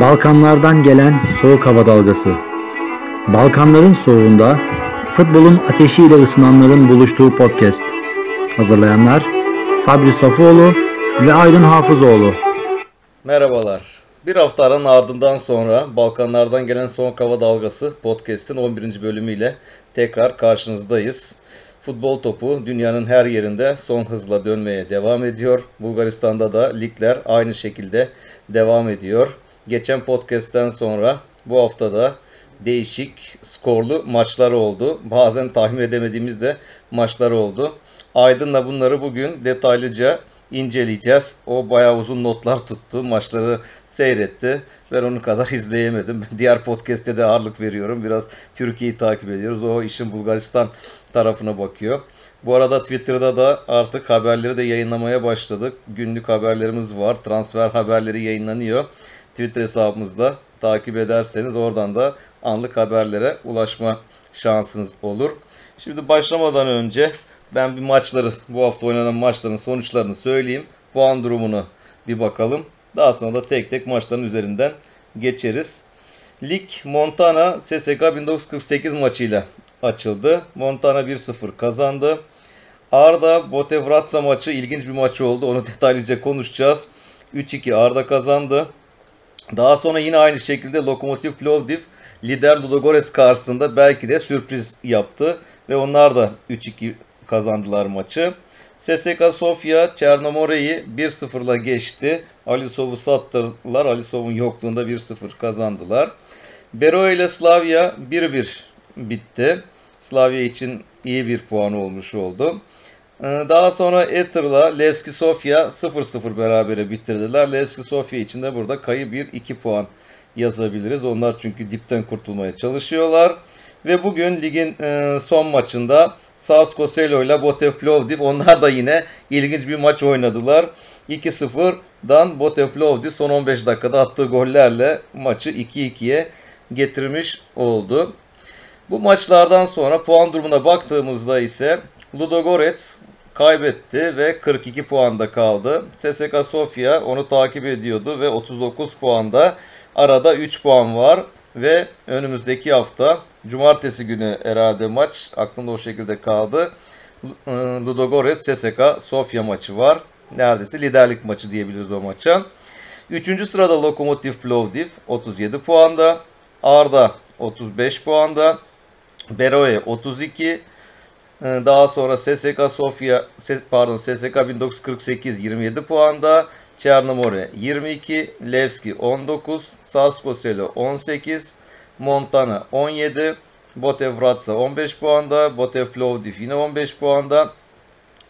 Balkanlardan gelen soğuk hava dalgası. Balkanların soğuğunda futbolun ateşiyle ısınanların buluştuğu podcast. Hazırlayanlar Sabri Safoğlu ve Aydın Hafızoğlu. Merhabalar. Bir hafta aranın ardından sonra Balkanlardan gelen Soğuk Hava Dalgası podcast'in 11. bölümüyle tekrar karşınızdayız. Futbol topu dünyanın her yerinde son hızla dönmeye devam ediyor. Bulgaristan'da da ligler aynı şekilde devam ediyor. Geçen podcast'ten sonra bu haftada değişik skorlu maçlar oldu. Bazen tahmin edemediğimiz de maçlar oldu. Aydın'la bunları bugün detaylıca inceleyeceğiz. O bayağı uzun notlar tuttu. Maçları seyretti. Ben onun kadar izleyemedim. Diğer podcast'te de ağırlık veriyorum. Biraz Türkiye'yi takip ediyoruz. O işin Bulgaristan tarafına bakıyor. Bu arada Twitter'da da artık haberleri de yayınlamaya başladık. Günlük haberlerimiz var. Transfer haberleri yayınlanıyor. Twitter hesabımızda takip ederseniz oradan da anlık haberlere ulaşma şansınız olur. Şimdi başlamadan önce ben bir maçları, bu hafta oynanan maçların sonuçlarını söyleyeyim. Puan durumunu bir bakalım. Daha sonra da tek tek maçların üzerinden geçeriz. Lig Montana SSK 1948 maçıyla açıldı. Montana 1-0 kazandı. Arda Botevratsa maçı ilginç bir maç oldu. Onu detaylıca konuşacağız. 3-2 Arda kazandı. Daha sonra yine aynı şekilde Lokomotiv Plovdiv lider Ludogorets karşısında belki de sürpriz yaptı. Ve onlar da 3-2 kazandılar maçı. SSK Sofia Çernomore'yi 1-0'la geçti. Alisov'u sattılar. Alisov'un yokluğunda 1-0 kazandılar. Bero ile Slavia 1-1 bitti. Slavia için iyi bir puan olmuş oldu. Daha sonra Ether'la Levski Sofia 0-0 berabere bitirdiler. Levski Sofia için de burada kayı 1-2 puan yazabiliriz. Onlar çünkü dipten kurtulmaya çalışıyorlar. Ve bugün ligin son maçında Sarsko Selo ile Botev Plovdiv onlar da yine ilginç bir maç oynadılar. 2-0'dan Botev Plovdiv son 15 dakikada attığı gollerle maçı 2-2'ye getirmiş oldu. Bu maçlardan sonra puan durumuna baktığımızda ise Ludogorets kaybetti ve 42 puanda kaldı. SSK Sofia onu takip ediyordu ve 39 puanda. Arada 3 puan var ve önümüzdeki hafta cumartesi günü herhalde maç aklımda o şekilde kaldı. Ludogorets SSK Sofia maçı var. Neredeyse liderlik maçı diyebiliriz o maça. Üçüncü sırada Lokomotiv Plovdiv 37 puanda. Arda 35 puanda. Beroe 32. Daha sonra SSK Sofia pardon SSK 1948 27 puanda. Çernomore 22, Levski 19, Sarsko Selo 18, Montana 17, Botev Vratsa 15 puanda, Botev Plovdiv yine 15 puanda,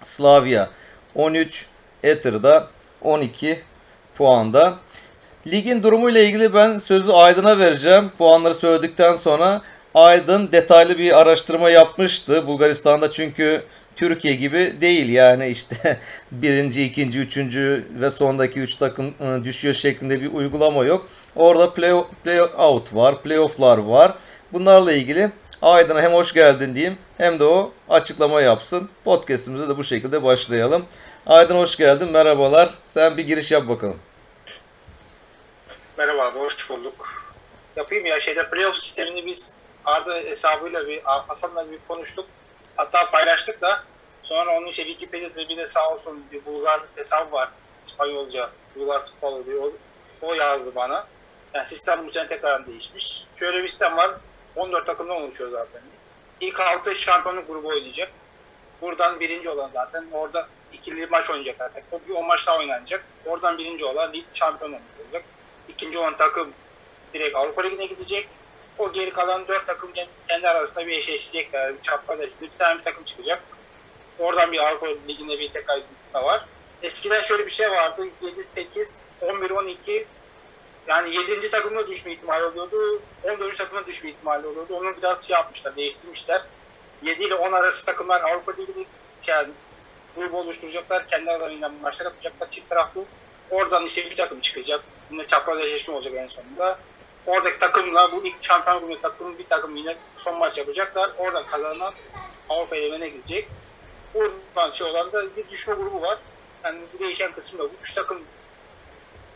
Slavia 13, Ether'da 12 puanda. Ligin durumuyla ilgili ben sözü Aydın'a vereceğim. Puanları söyledikten sonra Aydın detaylı bir araştırma yapmıştı. Bulgaristan'da çünkü Türkiye gibi değil yani işte birinci, ikinci, üçüncü ve sondaki üç takım düşüyor şeklinde bir uygulama yok. Orada play, play out var, playoff'lar var. Bunlarla ilgili Aydın'a hem hoş geldin diyeyim hem de o açıklama yapsın. Podcast'imize de bu şekilde başlayalım. Aydın hoş geldin, merhabalar. Sen bir giriş yap bakalım. Merhaba hoş bulduk. Yapayım ya şeyde playoff sistemini biz Arda hesabıyla bir Hasan'la bir konuştuk. Hatta paylaştık da sonra onun işte Wikipedia'da bir de sağ olsun bir Bulgar hesabı var. İspanyolca Bulgar futbolu diyor. O, o yazdı bana. Yani sistem bu sene tekrar değişmiş. Şöyle bir sistem var. 14 takımdan oluşuyor zaten. İlk 6 şampiyonluk grubu oynayacak. Buradan birinci olan zaten. Orada ikili maç oynayacak zaten. Bir 10 maç daha oynanacak. Oradan birinci olan lig şampiyon olmuş olacak. İkinci olan takım direkt Avrupa Ligi'ne gidecek. O geri kalan dört takım kendi arasında bir eşleşecekler. Bir çapraz Bir tane bir takım çıkacak. Oradan bir Avrupa Ligi'nde bir tekrar gitme var. Eskiden şöyle bir şey vardı. 7, 8, 11, 12 yani 7. takımda düşme ihtimali oluyordu. 14. takımda düşme ihtimali oluyordu. Onu biraz şey yapmışlar, değiştirmişler. 7 ile 10 arası takımlar Avrupa Ligi'de yani grubu oluşturacaklar. Kendi aralarında maçlar yapacaklar çift taraflı. Oradan işte bir takım çıkacak. Yine çapraz eşleşme olacak en sonunda. Oradaki takımla bu ilk şampiyon grubu takımın bir takım yine son maç yapacaklar. Orada kazanan Avrupa elemene gidecek. Buradan şey olan da bir düşme grubu var. Yani bu değişen kısım da bu. Üç takım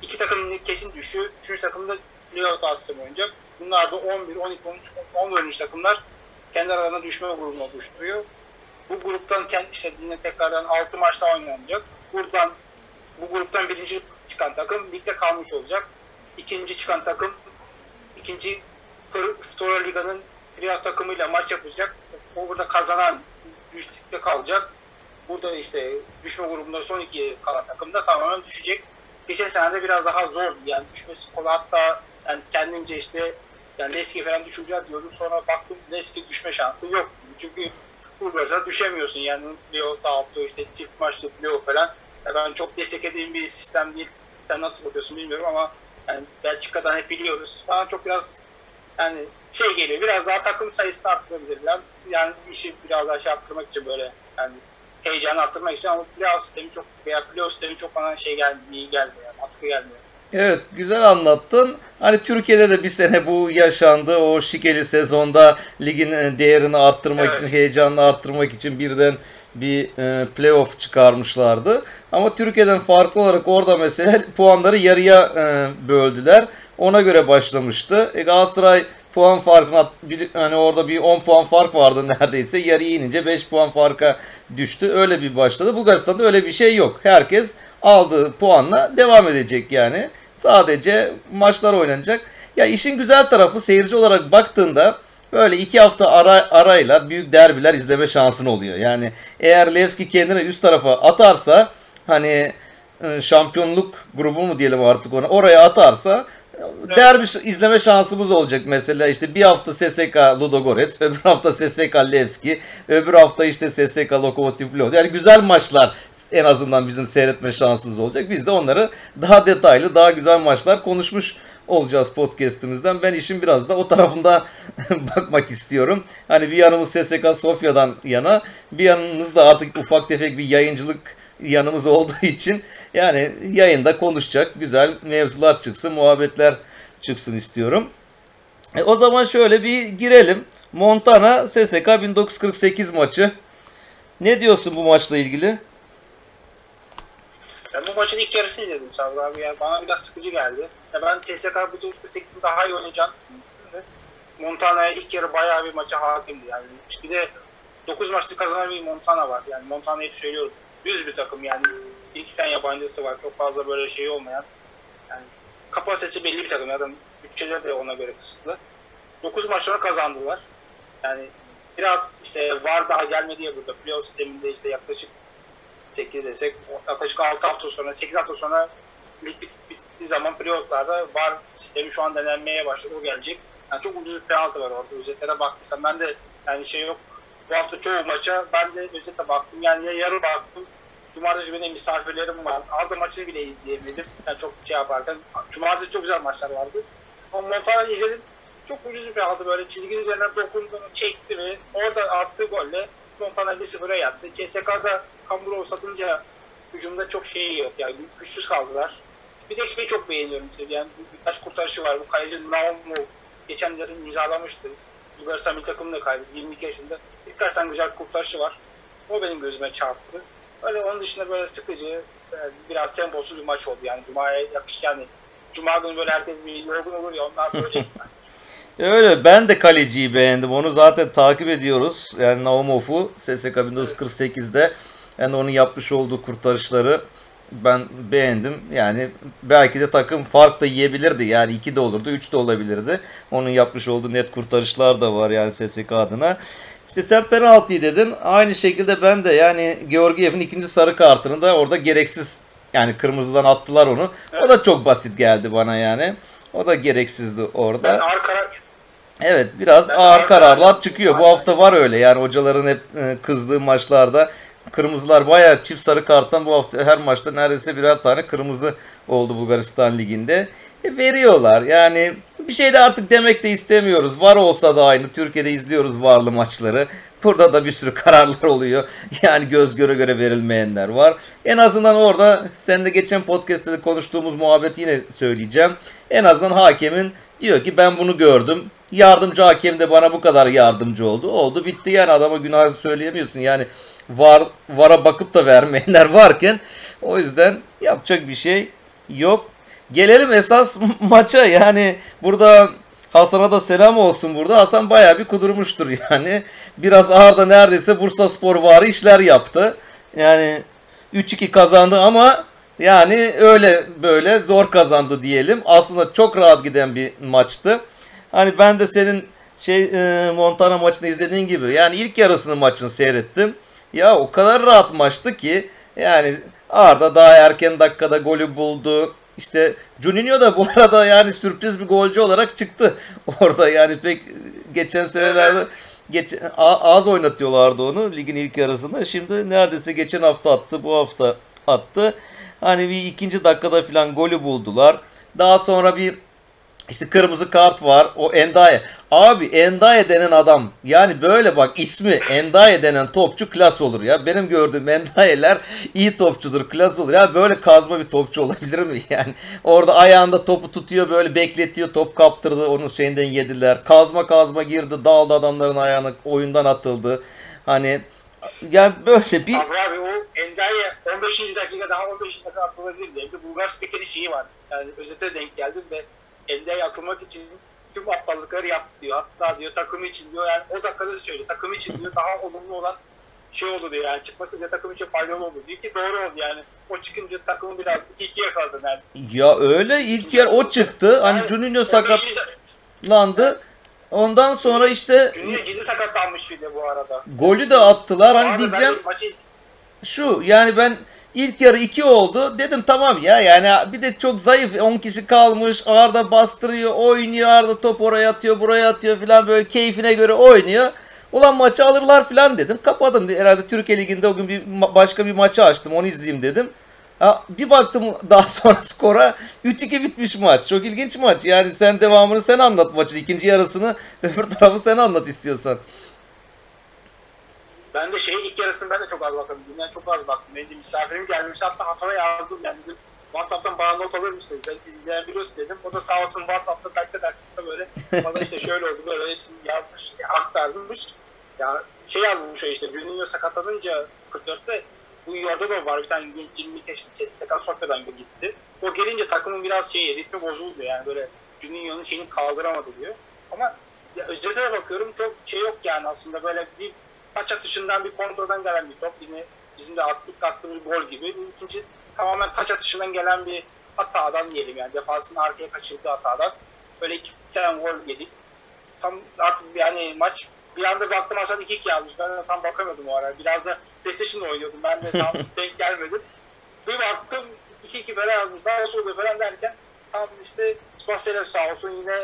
iki takım kesin düşüyor. Üçüncü takımda playoff aslında oynayacak. Bunlar da 11, 12, 13, 13 takımlar kendi aralarında düşme grubunu oluşturuyor. Bu gruptan kendi işte yine tekrardan 6 maçta oynanacak. Buradan bu gruptan birinci çıkan takım ligde kalmış olacak. İkinci çıkan takım ikinci Sonra Liga'nın playoff takımıyla maç yapacak. O burada kazanan ligde kalacak. Burada işte düşme grubunda son iki kalan takım da tamamen düşecek. Geçen sene de biraz daha zor yani düşmesi kolay hatta yani kendince işte yani Leski falan düşeceğiz diyorduk sonra baktım Leski düşme şansı yok. Çünkü böyle düşemiyorsun yani playoff dağıtıyor işte çift maçlı playoff falan. Yani ben çok desteklediğim bir sistem değil. Sen nasıl bakıyorsun bilmiyorum ama yani Belçika'dan hep biliyoruz. Bana çok biraz yani şey geliyor biraz daha takım sayısını arttırabilirler. Yani işi biraz daha şey arttırmak için böyle yani heyecanı arttırmak için ama playoff sistemi çok veya playoff sistemi çok bana şey geldi, iyi gelmiyor yani atkı gelmiyor. Evet güzel anlattın. Hani Türkiye'de de bir sene bu yaşandı. O şikeli sezonda ligin e, değerini arttırmak Evet. için, heyecanını arttırmak için birden bir e, playoff çıkarmışlardı. Ama Türkiye'den farklı olarak orada mesela puanları yarıya e, böldüler. Ona göre başlamıştı. E, Galatasaray puan farkına hani orada bir 10 puan fark vardı neredeyse. Yarıya inince 5 puan farka düştü. Öyle bir başladı. Bulgaristan'da öyle bir şey yok. Herkes aldığı puanla devam edecek yani. Sadece maçlar oynanacak. Ya işin güzel tarafı seyirci olarak baktığında böyle iki hafta ara, arayla büyük derbiler izleme şansın oluyor. Yani eğer Levski kendini üst tarafa atarsa hani e, şampiyonluk grubu mu diyelim artık ona oraya atarsa derbi izleme şansımız olacak mesela işte bir hafta SSK Ludogorets, öbür hafta SSK Levski, öbür hafta işte SSK Lokomotiv Plovdiv. Yani güzel maçlar en azından bizim seyretme şansımız olacak. Biz de onları daha detaylı, daha güzel maçlar konuşmuş olacağız podcast'imizden. Ben işin biraz da o tarafında bakmak istiyorum. Hani bir yanımız SSK Sofya'dan yana, bir yanımız da artık ufak tefek bir yayıncılık yanımız olduğu için yani yayında konuşacak güzel mevzular çıksın, muhabbetler çıksın istiyorum. E, o zaman şöyle bir girelim. Montana SSK 1948 maçı. Ne diyorsun bu maçla ilgili? Ben bu maçın ilk yarısını izledim Sabri abi. Yani bana biraz sıkıcı geldi. Ya ben TSK 1948'in daha iyi oynayacağını de. Montana'ya ilk yarı bayağı bir maça hakimdi. Yani bir de 9 maçta kazanan bir Montana var. Yani Montana'yı hep söylüyorum. Düz bir takım yani. Bir iki tane yabancısı var. Çok fazla böyle şey olmayan. Yani kapasitesi belli bir takım. Zaten bütçeleri de ona göre kısıtlı. 9 maçları kazandılar. Yani biraz işte var daha gelmedi ya burada. Playoff sisteminde işte yaklaşık 8 desek yaklaşık 6 hafta sonra 8 hafta sonra lig bit, bittiği zaman playofflarda var sistemi şu an denenmeye başladı o gelecek. Yani çok ucuz bir penaltı var orada. Özetlere baktıysam ben de yani şey yok. Bu hafta çoğu maça ben de özete baktım. Yani ya yarı baktım. Cumartesi benim misafirlerim var. Aldı maçını bile izleyemedim. Yani çok şey yaparken. Cumartesi çok güzel maçlar vardı. Ama Montana'yı izledim. Çok ucuz bir penaltı böyle çizginin üzerine dokundu, çekti ve orada attığı golle Montana 1-0'a yattı. CSK'da Kamburov satınca hücumda çok şey yok yani güçsüz kaldılar. Bir tek şeyi çok beğeniyorum işte yani bir- birkaç kurtarışı var. Bu kaleci Naumov geçen yıl imzalamıştı. Bulgaristan milli takımında kalecisi 22 yaşında. Birkaç tane güzel kurtarışı var. O benim gözüme çarptı. Öyle onun dışında böyle sıkıcı, e, biraz temposuz bir maç oldu yani Cuma'ya yakış yani Cuma günü böyle herkes bir yorgun olur ya onlar böyle. Öyle ben de kaleciyi beğendim. Onu zaten takip ediyoruz. Yani Naumov'u SSK 1948'de yani onun yapmış olduğu kurtarışları ben beğendim. Yani belki de takım fark da yiyebilirdi. Yani 2 de olurdu, 3 de olabilirdi. Onun yapmış olduğu net kurtarışlar da var yani SSK adına. İşte sen penaltı dedin. Aynı şekilde ben de yani Georgiev'in ikinci sarı kartını da orada gereksiz yani kırmızıdan attılar onu. O da çok basit geldi bana yani. O da gereksizdi orada. Ben arkara Evet biraz Ben ağır ağır kararlar çıkıyor. Bu hafta var öyle yani hocaların hep e, kızdığı maçlarda kırmızılar bayağı çift sarı karttan bu hafta her maçta neredeyse birer tane kırmızı oldu Bulgaristan liginde. E, veriyorlar yani bir şey de artık demek de istemiyoruz. Var olsa da aynı Türkiye'de izliyoruz varlı maçları. Burada da bir sürü kararlar oluyor. Yani göz göre göre verilmeyenler var. En azından orada sen de geçen podcast'te de konuştuğumuz muhabbeti yine söyleyeceğim. En azından hakemin diyor ki ben bunu gördüm. Yardımcı hakem de bana bu kadar yardımcı oldu. Oldu bitti yani adama günah söyleyemiyorsun. Yani var vara bakıp da vermeyenler varken o yüzden yapacak bir şey Yok. Gelelim esas maça yani burada Hasan'a da selam olsun burada. Hasan bayağı bir kudurmuştur yani. Biraz Arda neredeyse Bursa Spor varı işler yaptı. Yani 3-2 kazandı ama yani öyle böyle zor kazandı diyelim. Aslında çok rahat giden bir maçtı. Hani ben de senin şey e, Montana maçını izlediğin gibi yani ilk yarısını maçını seyrettim. Ya o kadar rahat maçtı ki yani Arda daha erken dakikada golü buldu. İşte Juninho da bu arada yani sürpriz bir golcü olarak çıktı orada yani pek geçen senelerde geç, az oynatıyorlardı onu ligin ilk yarısında. Şimdi neredeyse geçen hafta attı, bu hafta attı. Hani bir ikinci dakikada falan golü buldular. Daha sonra bir işte kırmızı kart var. O Endaye. Abi Endaye denen adam yani böyle bak ismi Endaye denen topçu klas olur ya. Benim gördüğüm Endaye'ler iyi topçudur klas olur. Ya böyle kazma bir topçu olabilir mi yani? Orada ayağında topu tutuyor böyle bekletiyor top kaptırdı onun şeyinden yediler. Kazma kazma girdi daldı adamların ayağına oyundan atıldı. Hani yani böyle bir Avra abi o Endaye 15. dakika daha 15 dakika atılabilirdi. Evde Bulgar Speker'in şeyi var. Yani özete denk geldim ve Endaye atılmak için tüm aptallıkları yaptı diyor. Hatta diyor takımı için diyor yani o dakikada söylüyor. Takımı için diyor daha olumlu olan şey oldu diyor yani çıkması bile takım için faydalı oldu diyor ki doğru oldu yani. O çıkınca takımı biraz 2-2 yakaladı yani. ya öyle ilk yer o çıktı. Hani Juninho sakatlandı. Ondan sonra işte Junior gizli sakatlanmış bir de bu arada. golü de attılar. Hani arada diyeceğim ben maçı iz- şu yani ben ilk yarı 2 oldu. Dedim tamam ya yani bir de çok zayıf 10 kişi kalmış. Arda bastırıyor, oynuyor. Arda top oraya atıyor, buraya atıyor falan böyle keyfine göre oynuyor. Ulan maçı alırlar falan dedim. Kapadım. Herhalde Türkiye Ligi'nde o gün bir ma- başka bir maçı açtım. Onu izleyeyim dedim. Ha, bir baktım daha sonra skora 3-2 bitmiş maç. Çok ilginç maç. Yani sen devamını sen anlat maçın. ikinci yarısını öbür tarafı sen anlat istiyorsan. Ben de şey ilk yarısını ben de çok az baktım. Dünden çok az baktım. Benim misafirim gelmiş. Hatta Hasan'a yazdım yani. Dedim, WhatsApp'tan bana not alır mısın? Sen izleyen biliyorsun dedim. O da sağ olsun WhatsApp'ta dakika dakika böyle bana işte şöyle oldu böyle şimdi yazmış, aktarmış. Ya şey yazmış işte Juninho sakatlanınca 44'te bu yolda da var bir tane genç 20 yaşında Sofya'dan gitti. O gelince takımın biraz şeyi ritmi bozuldu yani böyle Juninho'nun şeyini kaldıramadı diyor. Ama ya özete de bakıyorum çok şey yok yani aslında böyle bir taç atışından bir kontrolden gelen bir top. Yine bizim de attık attığımız gol gibi. İkinci tamamen taç atışından gelen bir hatadan diyelim yani. Defansın arkaya kaçırdığı hatadan. Böyle iki tane gol yedik. Tam artık yani maç bir anda baktım aşağıda 2-2 yazmış. Ben de tam bakamıyordum o ara. Biraz da PlayStation'da oynuyordum. Ben de tam denk gelmedim. Bir baktım 2-2 falan yazmış. Nasıl oluyor falan derken tam işte Spaselev sağ olsun yine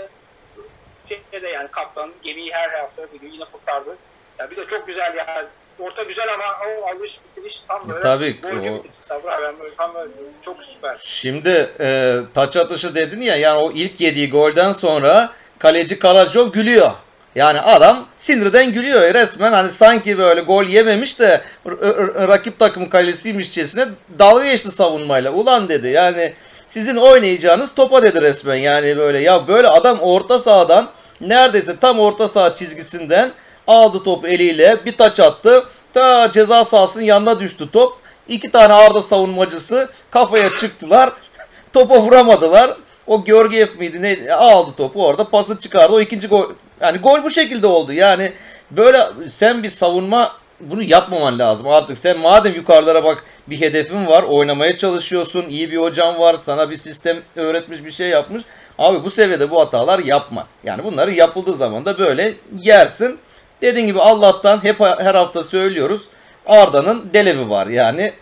şeyde yani kaptan gemiyi her hafta gibi yine kurtardı. Ya bir de çok güzel ya. Orta güzel ama o alış bitiriş tam böyle. Tabii, gibi o- abi ben böyle tam böyle çok süper. Şimdi e, taç atışı dedin ya yani o ilk yediği golden sonra kaleci Karacov gülüyor. Yani adam sinirden gülüyor resmen hani sanki böyle gol yememiş de rakip takım kaleciymişçesine dalga geçti savunmayla. Ulan dedi yani sizin oynayacağınız topa dedi resmen yani böyle ya böyle adam orta sahadan neredeyse tam orta saha çizgisinden aldı topu eliyle bir taç attı. Ta ceza sahasının yanına düştü top. İki tane Arda savunmacısı kafaya çıktılar. Topa vuramadılar. O Georgiev miydi ne aldı topu orada pası çıkardı. O ikinci gol yani gol bu şekilde oldu. Yani böyle sen bir savunma bunu yapmaman lazım. Artık sen madem yukarılara bak bir hedefin var, oynamaya çalışıyorsun, iyi bir hocan var, sana bir sistem öğretmiş, bir şey yapmış. Abi bu seviyede bu hatalar yapma. Yani bunları yapıldığı zaman da böyle yersin. Dediğim gibi Allah'tan hep her hafta söylüyoruz. Arda'nın delevi var. Yani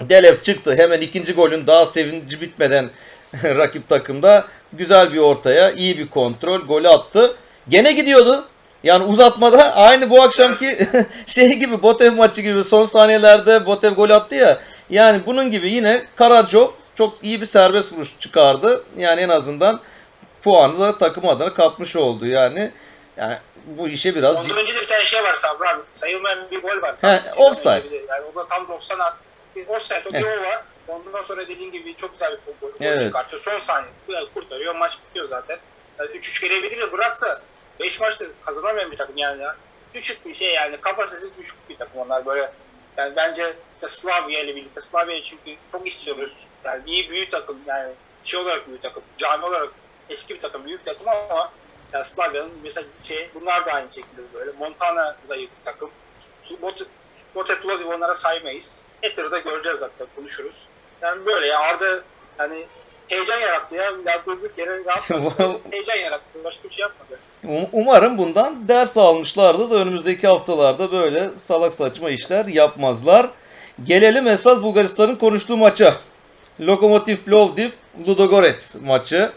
Delev çıktı. Hemen ikinci golün daha sevinci bitmeden rakip takımda güzel bir ortaya, iyi bir kontrol, golü attı. Gene gidiyordu. Yani uzatmada aynı bu akşamki şey gibi Botev maçı gibi son saniyelerde Botev gol attı ya. Yani bunun gibi yine Karacov çok iyi bir serbest vuruş çıkardı. Yani en azından puanı da takım adına kapmış oldu yani. Yani bu işe biraz Ondan önce de bir tane şey var Sabri abi. Sayılmayan bir gol var. He, offside. de Yani o da tam 90 at. Offside o bir o var. Ondan sonra dediğin gibi çok güzel bir gol, gol Evet. çıkartıyor. Son saniye kurtarıyor. Maç bitiyor zaten. Yani 3-3 gelebilir. Bıraksa 5 maçta kazanamayan bir takım yani ya. Düşük bir şey yani. Kapasitesi düşük bir takım onlar böyle. Yani bence işte Slavia ile birlikte Slavia'yı çünkü çok istiyoruz. Yani iyi büyük takım yani şey olarak büyük takım, cami olarak eski bir takım, büyük takım ama yani Slavia'nın mesela şey bunlar da aynı şekilde böyle. Montana zayıf bir takım. Bot Bote Ploziv onlara saymayız. Etter'ı da göreceğiz zaten konuşuruz. Yani böyle ya Arda hani heyecan yarattı ya. Durduk yere rahatladı. heyecan yarattı. Başka bir şey yapmadı. Um- Umarım bundan ders almışlardı da önümüzdeki haftalarda böyle salak saçma işler yapmazlar. Gelelim esas Bulgaristan'ın konuştuğu maça. Lokomotiv Plovdiv Ludogorets maçı.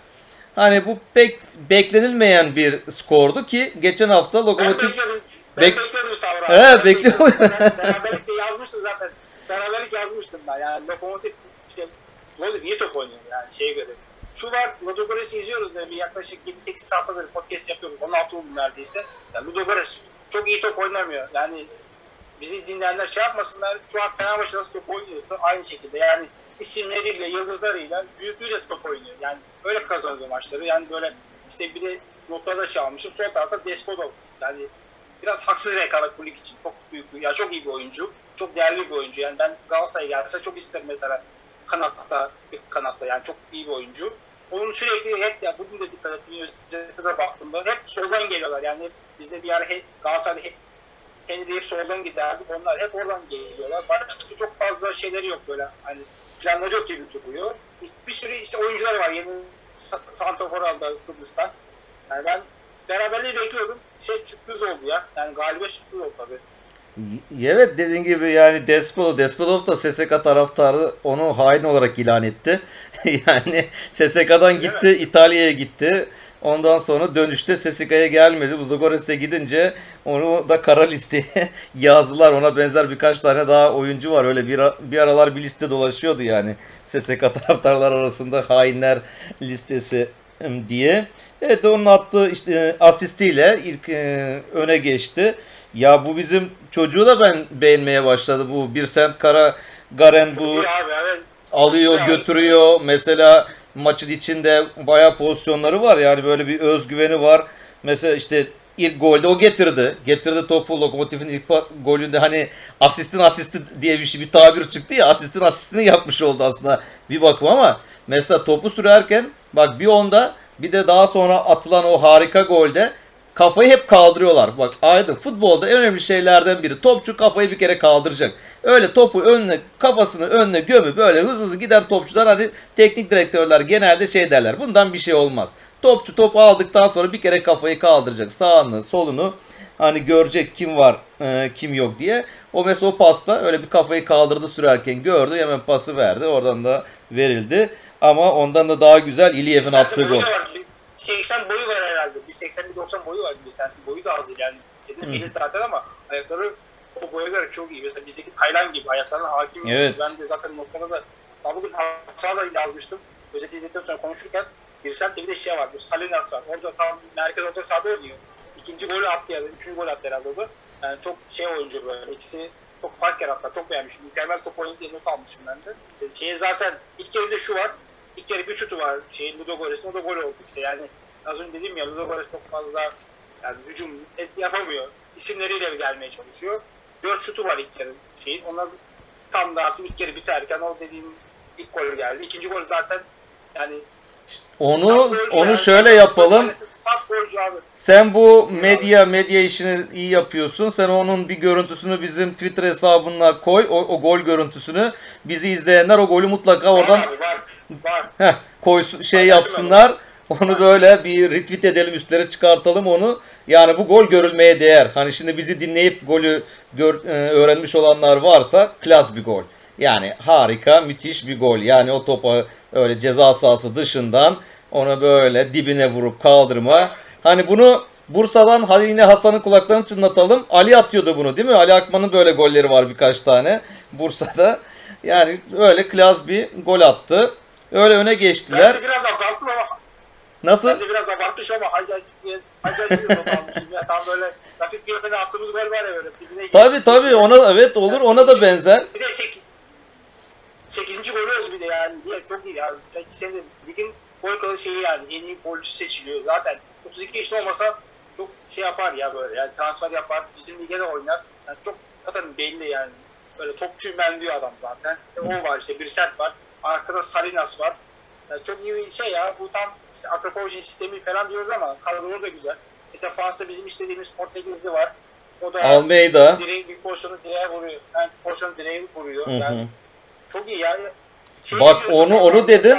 Hani bu pek beklenilmeyen bir skordu ki geçen hafta Ben Lokomotiv bekliyordum. Ben Bek- bekliyordum Ben bekliyorum. bekliyordum. Ben Beraberlik de yazmıştım zaten. Beraberlik yazmıştım ben. Yani Lokomotiv Lokomotiv iyi top oynuyor yani şeye göre. Şu var, Ludogorets'i izliyoruz bir yaklaşık 7-8 haftadır podcast yapıyoruz. 16 oldu neredeyse. Yani Ludogorets çok iyi top oynamıyor. Yani bizi dinleyenler şey yapmasınlar. Şu an Fenerbahçe nasıl top oynuyorsa aynı şekilde. Yani isimleriyle, yıldızlarıyla, büyüklüğüyle top oynuyor. Yani öyle kazanıyor maçları. Yani böyle işte bir de notlarda çalmışım. Sol tarafta Despodov. Yani biraz haksız rekabet bu lig için. Çok büyük, ya çok iyi bir oyuncu. Çok değerli bir oyuncu. Yani ben Galatasaray'a gelse çok isterim mesela kanatta, kanatta yani çok iyi bir oyuncu. Onun sürekli hep ya bugün de dikkat ettim özete de baktığımda hep soldan geliyorlar. Yani bize bir ara hep, Galatasaray'da hep Henry hep soldan giderdik. Onlar hep oradan geliyorlar. Başka çok fazla şeyleri yok böyle. Hani planları yok gibi duruyor. Bir sürü işte oyuncular var. Yeni Santofor aldı Kıbrıs'tan. Yani ben beraberliği bekliyordum. Şey sürpriz oldu ya. Yani galibiyet sürpriz oldu tabii. Evet dediğin gibi yani Despolov, Despolov da SSK taraftarı onu hain olarak ilan etti. yani SSK'dan gitti, İtalya'ya gitti. Ondan sonra dönüşte SSK'ya gelmedi. Ludogorets'e gidince onu da kara listeye yazdılar. Ona benzer birkaç tane daha oyuncu var. Öyle bir, bir aralar bir liste dolaşıyordu yani. SSK taraftarlar arasında hainler listesi diye. Evet onun attığı işte asistiyle ilk e, öne geçti. Ya bu bizim çocuğu da ben beğenmeye başladı. Bu bir sent kara Garen bu İyi abi evet. alıyor götürüyor. Mesela maçın içinde bayağı pozisyonları var. Yani böyle bir özgüveni var. Mesela işte ilk golde o getirdi. Getirdi topu Lokomotif'in ilk golünde hani asistin asisti diye bir şey bir tabir çıktı ya. Asistin asistini yapmış oldu aslında bir bakım ama mesela topu sürerken bak bir onda bir de daha sonra atılan o harika golde kafayı hep kaldırıyorlar. Bak aydın futbolda en önemli şeylerden biri topçu kafayı bir kere kaldıracak. Öyle topu önüne kafasını önüne gömü böyle hızlı hızlı giden topçular hani teknik direktörler genelde şey derler. Bundan bir şey olmaz. Topçu topu aldıktan sonra bir kere kafayı kaldıracak. Sağını solunu hani görecek kim var e, kim yok diye. O mesela o pasta öyle bir kafayı kaldırdı sürerken gördü hemen pası verdi. Oradan da verildi. Ama ondan da daha güzel İliyev'in attığı gol. Da var. Bir 80 boyu var herhalde. Bir 80-90 boyu var. Bir santim boyu da az yani. Hı. biri zaten ama ayakları o boya göre çok iyi. Mesela bizdeki Taylan gibi ayaklarına hakim. Evet. Ben de zaten noktada da ben bugün hafıza da yazmıştım. Özeti izledikten sonra konuşurken bir semtte bir de şey var. Bu Salinas var. Orada tam merkez orta sahada oynuyor. İkinci golü attı ya da üçüncü gol attı herhalde o da. Yani çok şey oyuncu böyle. İkisi çok fark yarattılar. Çok beğenmişim. Mükemmel top diye not almışım ben de. Şeye zaten ilk yarıda şu var. İlk yarı bir şutu var. Şeyin Ludogorets'in o da gol oldu işte. Yani az önce dedim ya Ludogorets çok fazla yani hücum et yapamıyor. İsimleriyle gelmeye çalışıyor. Dört şutu var ilk yarı şeyin. Onlar tam da artık ilk yarı biterken o dediğim ilk gol geldi. İkinci gol zaten yani Onu onu yani. şöyle yapalım. Sen bu medya medya işini iyi yapıyorsun. Sen onun bir görüntüsünü bizim Twitter hesabına koy. O, o gol görüntüsünü bizi izleyenler o golü mutlaka oradan Var abi, var. Var. heh, koysun, şey yapsınlar. Onu böyle bir retweet edelim üstlere çıkartalım onu. Yani bu gol görülmeye değer. Hani şimdi bizi dinleyip golü gör- e, öğrenmiş olanlar varsa klas bir gol. Yani harika, müthiş bir gol. Yani o topa öyle ceza sahası dışından ona böyle dibine vurup kaldırma. Hani bunu Bursa'dan hadi yine Hasan'ın kulaklarını çınlatalım. Ali atıyordu bunu değil mi? Ali Akman'ın böyle golleri var birkaç tane Bursa'da. Yani öyle klas bir gol attı. Öyle öne geçtiler. Ben de biraz abarttım ama Nasıl? ben de biraz abartmışım ama Hacı Hacı ya. Tam böyle Rafik bir yerine attığımız gol var ya böyle. dibine Tabi tabi ona evet olur ona da benzer. Bir de 8. 8. golü oldu bir de yani. Diye çok iyi yani. Senin ligin gol kralı şeyi yani. En iyi golcü seçiliyor. Zaten 32 yaşında olmasa çok şey yapar ya böyle. Yani transfer yapar. Bizim lige de oynar. Yani çok zaten belli yani. Böyle topçuyum ben diyor adam zaten. E, o var işte Birset var. Arkada Salinas var. Yani çok iyi bir şey ya. Bu tam işte Akrapovic'in sistemi falan diyoruz ama kadro da güzel. E defansta bizim istediğimiz Portekizli var. O da Almeida. direği bir pozisyonu direğe vuruyor. Yani pozisyonu direğe vuruyor. Hı Yani hı. çok iyi yani. Şey Bak onu onu dedin.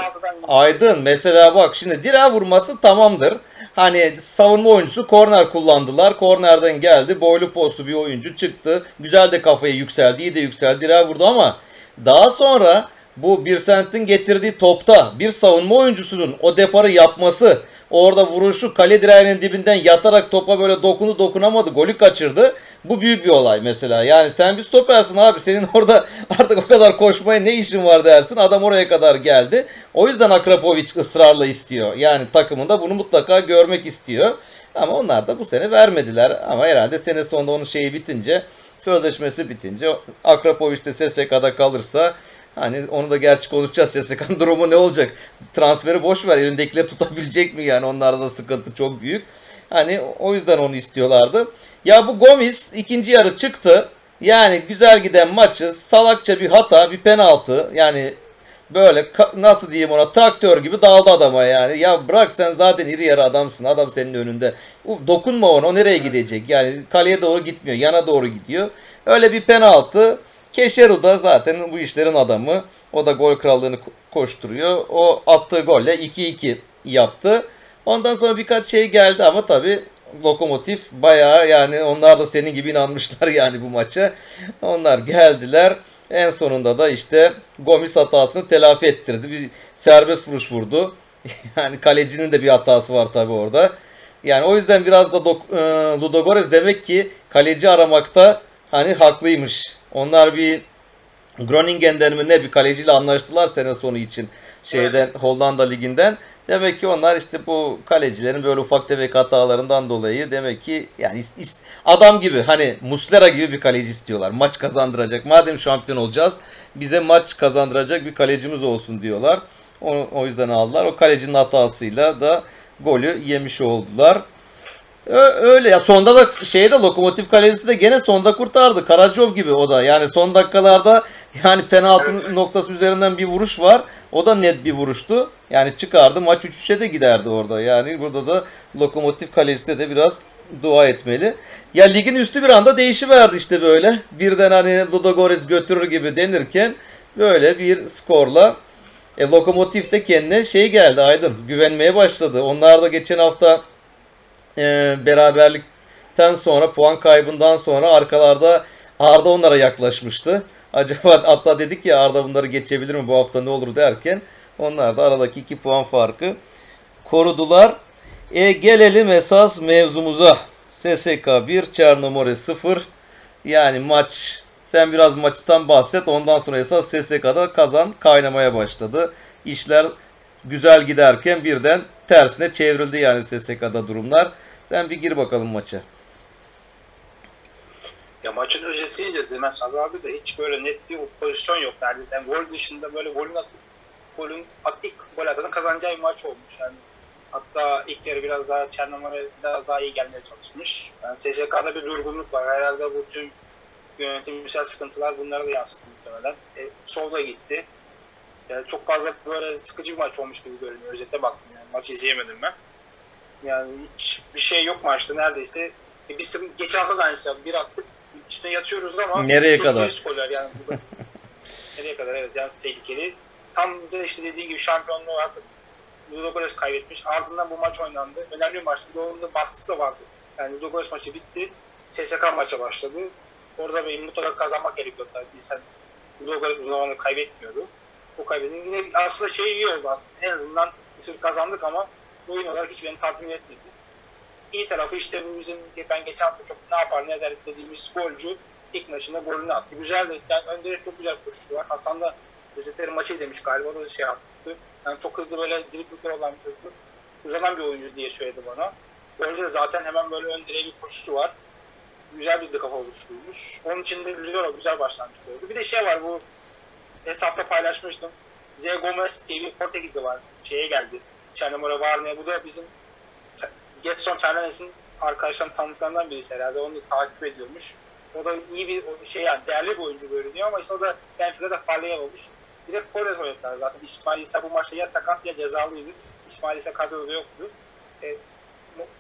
Aydın mesela bak şimdi direğe vurması tamamdır. Hani savunma oyuncusu korner kullandılar. Kornerden geldi. Boylu postu bir oyuncu çıktı. Güzel de kafayı yükseldi. iyi de yükseldi. Direğe vurdu ama daha sonra bu bir sentin getirdiği topta bir savunma oyuncusunun o deparı yapması, orada vuruşu kale direğinin dibinden yatarak topa böyle dokundu dokunamadı, golü kaçırdı. Bu büyük bir olay mesela. Yani sen bir stopersin abi. Senin orada artık o kadar koşmaya ne işin var dersin. Adam oraya kadar geldi. O yüzden Akrapovic ısrarla istiyor. Yani takımında bunu mutlaka görmek istiyor. Ama onlar da bu sene vermediler. Ama herhalde sene sonunda onun şeyi bitince, sözleşmesi bitince Akrapovic de SSK'da kalırsa Hani onu da gerçi konuşacağız. SSK'nın durumu ne olacak? Transferi boş ver. Elindekileri tutabilecek mi yani? Onlarda da sıkıntı çok büyük. Hani o yüzden onu istiyorlardı. Ya bu Gomis ikinci yarı çıktı. Yani güzel giden maçı salakça bir hata, bir penaltı. Yani böyle nasıl diyeyim ona traktör gibi daldı adama yani. Ya bırak sen zaten iri yarı adamsın. Adam senin önünde. Dokunma ona. O nereye gidecek? Yani kaleye doğru gitmiyor. Yana doğru gidiyor. Öyle bir penaltı. Keşeru da zaten bu işlerin adamı. O da gol krallığını ko- koşturuyor. O attığı golle 2-2 yaptı. Ondan sonra birkaç şey geldi ama tabii Lokomotif bayağı yani onlar da senin gibi inanmışlar yani bu maça. Onlar geldiler. En sonunda da işte Gomis hatasını telafi ettirdi. Bir serbest vuruş vurdu. yani kalecinin de bir hatası var tabii orada. Yani o yüzden biraz da Dok- e, Ludogorets demek ki kaleci aramakta hani haklıymış. Onlar bir Groningen'den mi ne bir kaleciyle anlaştılar sene sonu için şeyden Hollanda liginden. Demek ki onlar işte bu kalecilerin böyle ufak tefek hatalarından dolayı demek ki yani is- is- adam gibi hani Muslera gibi bir kaleci istiyorlar. Maç kazandıracak. Madem şampiyon olacağız bize maç kazandıracak bir kalecimiz olsun diyorlar. O, o yüzden aldılar. O kalecinin hatasıyla da golü yemiş oldular. Öyle ya sonda da şeyde lokomotif kalecisi de gene sonda kurtardı. Karacov gibi o da. Yani son dakikalarda yani penaltı Evet. noktası üzerinden bir vuruş var. O da net bir vuruştu. Yani çıkardı maç 3-3'e de giderdi orada. Yani burada da lokomotif kalecisi de biraz dua etmeli. Ya ligin üstü bir anda değişiverdi işte böyle. Birden hani Ludogorets götürür gibi denirken böyle bir skorla e, Lokomotiv de kendine şey geldi Aydın. Güvenmeye başladı. Onlar da geçen hafta e, beraberlikten sonra puan kaybından sonra arkalarda Arda onlara yaklaşmıştı. Acaba hatta dedik ya Arda bunları geçebilir mi bu hafta ne olur derken onlar da aradaki 2 puan farkı korudular. E, gelelim esas mevzumuza. SSK 1, Çernomore 0. Yani maç sen biraz maçtan bahset. Ondan sonra esas SSK'da kazan kaynamaya başladı. İşler güzel giderken birden tersine çevrildi yani SSK'da durumlar. Sen bir gir bakalım maça. Ya maçın özetini izledim ben Sabri abi de hiç böyle net bir pozisyon yok. Yani sen gol dışında böyle golün atıp golün attık gol atanın kazanacağı bir maç olmuş yani. Hatta ilk yarı biraz daha Çernomore biraz daha iyi gelmeye çalışmış. Yani SSK'da bir durgunluk var. Herhalde bu tüm yönetimsel sıkıntılar bunlara da yansıdı muhtemelen. E, solda gitti. Yani çok fazla böyle sıkıcı bir maç olmuş gibi görünüyor. Özete baktım yani. Maç izleyemedim ben. Yani hiç bir şey yok maçta neredeyse. E, biz geçen hafta da aynısı. Bir attık içine yatıyoruz ama Nereye kadar? skoller yani. Nereye kadar evet yani tehlikeli. Tam da işte dediği gibi şampiyonluğu artık Ludogorets kaybetmiş. Ardından bu maç oynandı. Önemli bir maçtı. Onun da baskısı da vardı. Yani Ludogorets maçı bitti. SSK maça başladı. Orada bir mutlaka kazanmak gerekiyordu tabii. Sen Ludogorets bu zamanı kaybetmiyordu. O kaybedin. Yine aslında şey iyi oldu aslında. En azından bir kazandık ama oyun olarak hiç beni tatmin etmedi. İyi tarafı işte bizim ben geçen hafta çok ne yapar ne eder dediğimiz golcü ilk maçında golünü attı. Güzel de yani önde çok güzel koşusu var. Hasan da Rizetleri maçı izlemiş galiba o da şey yaptı. Yani çok hızlı böyle dribbler olan hızlı uzanan bir oyuncu diye söyledi bana. Golde de zaten hemen böyle ön direğe bir koşusu var. Güzel bir kafa oluşturmuş. Onun için de güzel güzel başlangıç oldu. Bir de şey var bu hesapta paylaşmıştım. Z Gomez diye bir Portekizli var. Şeye geldi. Çernomore Varna'ya. Bu da bizim Getson Fernandez'in arkadaşlarının tanıdıklarından birisi herhalde. Onu takip ediyormuş. O da iyi bir şey yani değerli bir oyuncu görünüyor ama işte o da Benfica'da parlayamamış. Bir de forvet oynadılar zaten. İsmail İsa bu maçta ya sakat ya cezalıydı. İsmail İsa kadroda yoktu. E,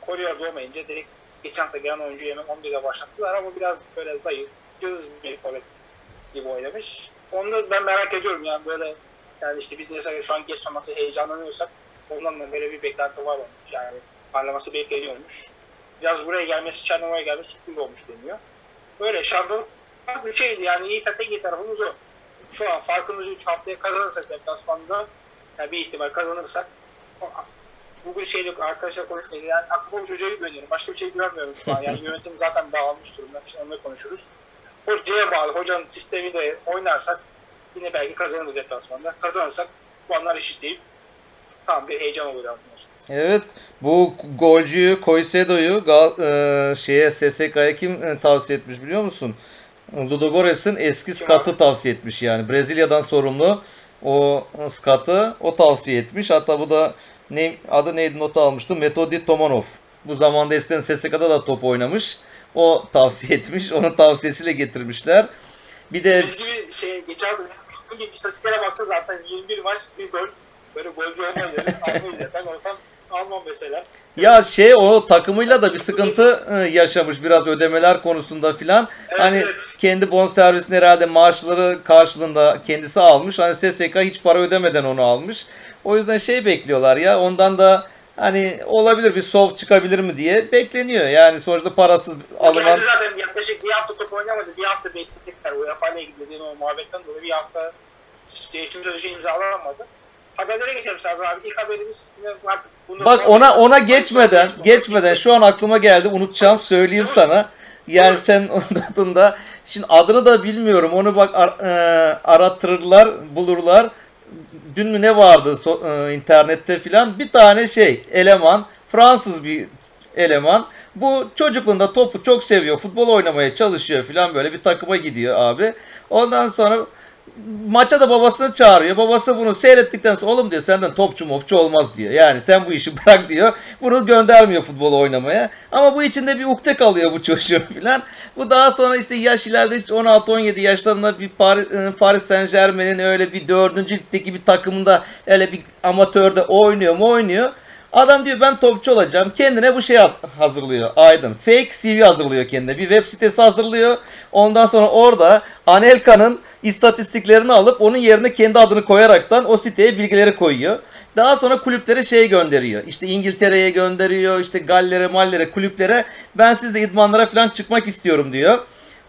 Kore'de olmayınca direkt geçen hafta gelen oyuncu hemen 11'de başlattılar ama biraz böyle zayıf, cılız bir forvet gibi oynamış. Onu da ben merak ediyorum yani böyle yani işte biz mesela şu an geç heyecanlanıyorsak ondan da böyle bir beklenti var olmuş. Yani parlaması bekleniyormuş. Biraz buraya gelmesi, Çernova'ya gelmesi sürpriz olmuş deniyor. Böyle şampiyonluk bir şeydi yani iyi tek iyi tarafımız o. Şu an farkımızı 3 haftaya kazanırsak deplasmanda yani bir ihtimal kazanırsak bugün şeyde arkadaşlar konuşmaydı yani aklıma bu çocuğa güveniyorum. Başka bir şey güvenmiyorum şu an. Yani yönetim zaten dağılmış durumda. Şimdi onunla konuşuruz. Hocaya bağlı. Hocanın sistemiyle oynarsak yine belki kazanırız deplasmanda. Kazanırsak puanlar eşitleyip tam bir heyecan olur aslında. Evet bu golcüyü Koysedo'yu Gal- e, şeye SSK'ya kim e, tavsiye etmiş biliyor musun? Ludogorets'in eski skatı tavsiye etmiş yani. Brezilya'dan sorumlu o skatı o tavsiye etmiş. Hatta bu da ne adı neydi notu almıştım. Metodi Tomanov. Bu zamanda eskiden SSK'da da top oynamış. O tavsiye etmiş. Onun tavsiyesiyle getirmişler. Bir de Biz gibi şey geçen hafta gibi istatistiklere baksa zaten 21 maç bir gol böyle golcü olmaz deriz. Almayız. Ben olsam almam mesela. Ya şey o takımıyla da bir sıkıntı e, yaşamış biraz ödemeler konusunda filan. Evet, hani evet. kendi bonservisini herhalde maaşları karşılığında kendisi almış. Hani SSK hiç para ödemeden onu almış. O yüzden şey bekliyorlar ya ondan da hani olabilir bir soft çıkabilir mi diye bekleniyor. Yani sonuçta parasız alınan Kendi zaten yaklaşık bir hafta top oynamadı. Bir hafta bekledikler. UEFA ile ilgili dediğin o muhabbetten dolayı bir hafta değişim sözleşme imzalanamadı. Haberlere geçelim Serdar abi. İlk haberimiz artık bunu Bak ona ona geçmeden geçmeden şu an aklıma geldi unutacağım söyleyeyim sana. Yani sen unutun da şimdi adını da bilmiyorum onu bak ar, e, arattırırlar bulurlar. Dün mü ne vardı so- e, internette filan bir tane şey eleman Fransız bir eleman. Bu çocukluğunda topu çok seviyor. Futbol oynamaya çalışıyor filan böyle bir takıma gidiyor abi. Ondan sonra maça da babasını çağırıyor. Babası bunu seyrettikten sonra oğlum diyor senden topçu mopçu olmaz diyor. Yani sen bu işi bırak diyor. Bunu göndermiyor futbol oynamaya. Ama bu içinde bir ukde kalıyor bu çocuğun filan. Bu daha sonra işte yaş ileride işte 16-17 yaşlarında bir Paris, Paris Saint Germain'in öyle bir dördüncü ligdeki bir takımında öyle bir amatörde oynuyor mu oynuyor. Adam diyor ben topçu olacağım. Kendine bu şey haz- hazırlıyor. Aydın. Fake CV hazırlıyor kendine. Bir web sitesi hazırlıyor. Ondan sonra orada Anelka'nın istatistiklerini alıp onun yerine kendi adını koyaraktan o siteye bilgileri koyuyor. Daha sonra kulüplere şey gönderiyor. İşte İngiltere'ye gönderiyor. işte Galler'e, Maller'e, kulüplere ben sizde idmanlara falan çıkmak istiyorum diyor.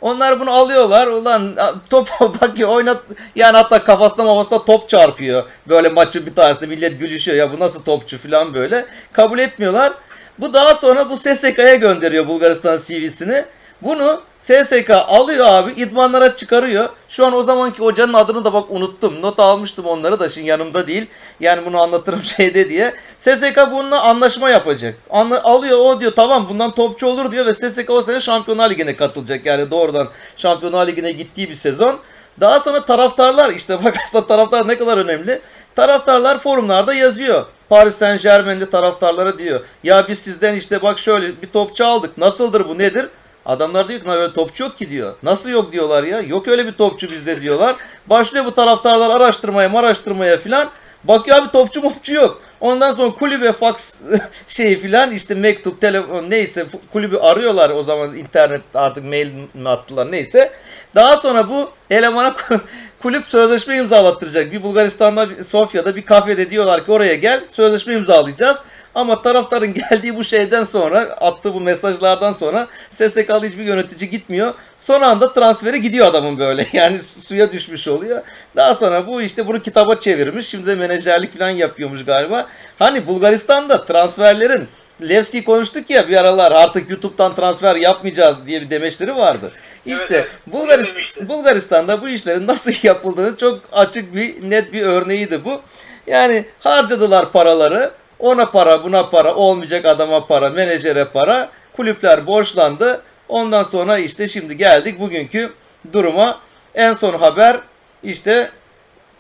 Onlar bunu alıyorlar. Ulan top bakıyor oynat yani hatta kafasına mafasına top çarpıyor. Böyle maçın bir tanesinde millet gülüşüyor. Ya bu nasıl topçu falan böyle. Kabul etmiyorlar. Bu daha sonra bu SSK'ya gönderiyor Bulgaristan CV'sini. Bunu SSK alıyor abi idmanlara çıkarıyor. Şu an o zamanki hocanın adını da bak unuttum. Not almıştım onları da şimdi yanımda değil. Yani bunu anlatırım şeyde diye. SSK bununla anlaşma yapacak. Anla, alıyor o diyor tamam bundan topçu olur diyor ve SSK o sene Şampiyonlar Ligi'ne katılacak. Yani doğrudan Şampiyonlar Ligi'ne gittiği bir sezon. Daha sonra taraftarlar işte bak aslında taraftar ne kadar önemli. Taraftarlar forumlarda yazıyor. Paris Saint Germain'de taraftarlara diyor. Ya biz sizden işte bak şöyle bir topçu aldık. Nasıldır bu nedir? Adamlar diyor ki "Lan öyle topçu yok ki diyor. Nasıl yok diyorlar ya. Yok öyle bir topçu bizde diyorlar. Başlıyor bu taraftarlar araştırmaya araştırmaya filan. Bakıyor abi topçu mopçu yok. Ondan sonra kulübe fax şeyi filan işte mektup, telefon neyse kulübü arıyorlar o zaman internet artık mail mi attılar neyse. Daha sonra bu elemana kulüp sözleşme imzalattıracak. Bir Bulgaristan'da Sofya'da bir kafede diyorlar ki oraya gel sözleşme imzalayacağız. Ama taraftarın geldiği bu şeyden sonra attığı bu mesajlardan sonra SSK'lı hiçbir yönetici gitmiyor. Son anda transferi gidiyor adamın böyle. Yani suya düşmüş oluyor. Daha sonra bu işte bunu kitaba çevirmiş. Şimdi de menajerlik falan yapıyormuş galiba. Hani Bulgaristan'da transferlerin Levski konuştuk ya bir aralar artık YouTube'dan transfer yapmayacağız diye bir demeçleri vardı. İşte evet. Bulgaristan, Demişti. Bulgaristan'da bu işlerin nasıl yapıldığını çok açık bir net bir örneğiydi bu. Yani harcadılar paraları. Ona para, buna para, olmayacak adama para, menajere para. Kulüpler borçlandı. Ondan sonra işte şimdi geldik bugünkü duruma. En son haber işte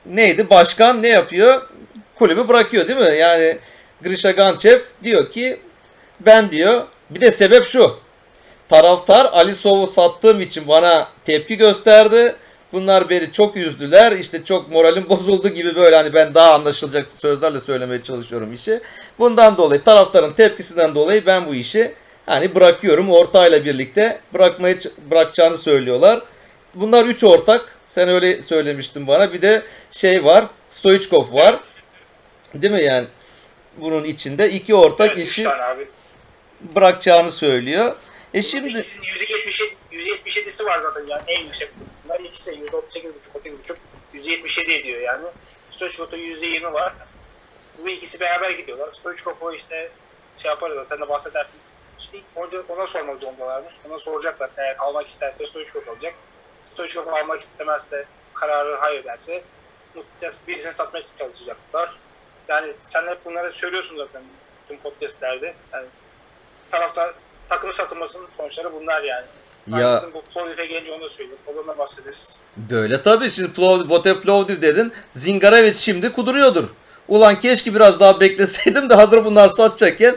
neydi? Başkan ne yapıyor? Kulübü bırakıyor değil mi? Yani Grisha Ganchev diyor ki ben diyor bir de sebep şu. taraftar Ali Sov'u sattığım için bana tepki gösterdi. Bunlar beni çok üzdüler. İşte çok moralim bozuldu gibi böyle hani ben daha anlaşılacak sözlerle söylemeye çalışıyorum işi. Bundan dolayı taraftarın tepkisinden dolayı ben bu işi hani bırakıyorum. Ortağıyla birlikte bırakmayı bırakacağını söylüyorlar. Bunlar üç ortak. Sen öyle söylemiştin bana. Bir de şey var. Stoichkov var. Değil mi yani? Bunun içinde iki ortak Evet, işi bırakacağını söylüyor. E şimdi İkisinin 177, 177'si var zaten yani en yüksek. Bunlar ikisi de %38,5, 30,5, 177 ediyor yani. Stoichkov'da %20 var. Bu ikisi beraber gidiyorlar. Stoichkov'u işte şey yaparız, sen de bahsedersin. İşte önce ona sormak zorundalarmış. Ona soracaklar. Eğer almak isterse Stoichkov alacak. Stoichkov almak istemezse, kararı hayır derse mutlaka birisini satmaya çalışacaklar. Yani sen hep bunları söylüyorsun zaten tüm podcastlerde. Yani tarafta takım satılmasının sonuçları bunlar yani. Ya- Aynısını bu Plovdiv'e gelince onu da söylüyoruz. Ondan bahsederiz. Böyle tabii şimdi Plov, Bote Plovdiv dedin. Zingarevic şimdi kuduruyordur. Ulan keşke biraz daha bekleseydim de hazır bunlar satacakken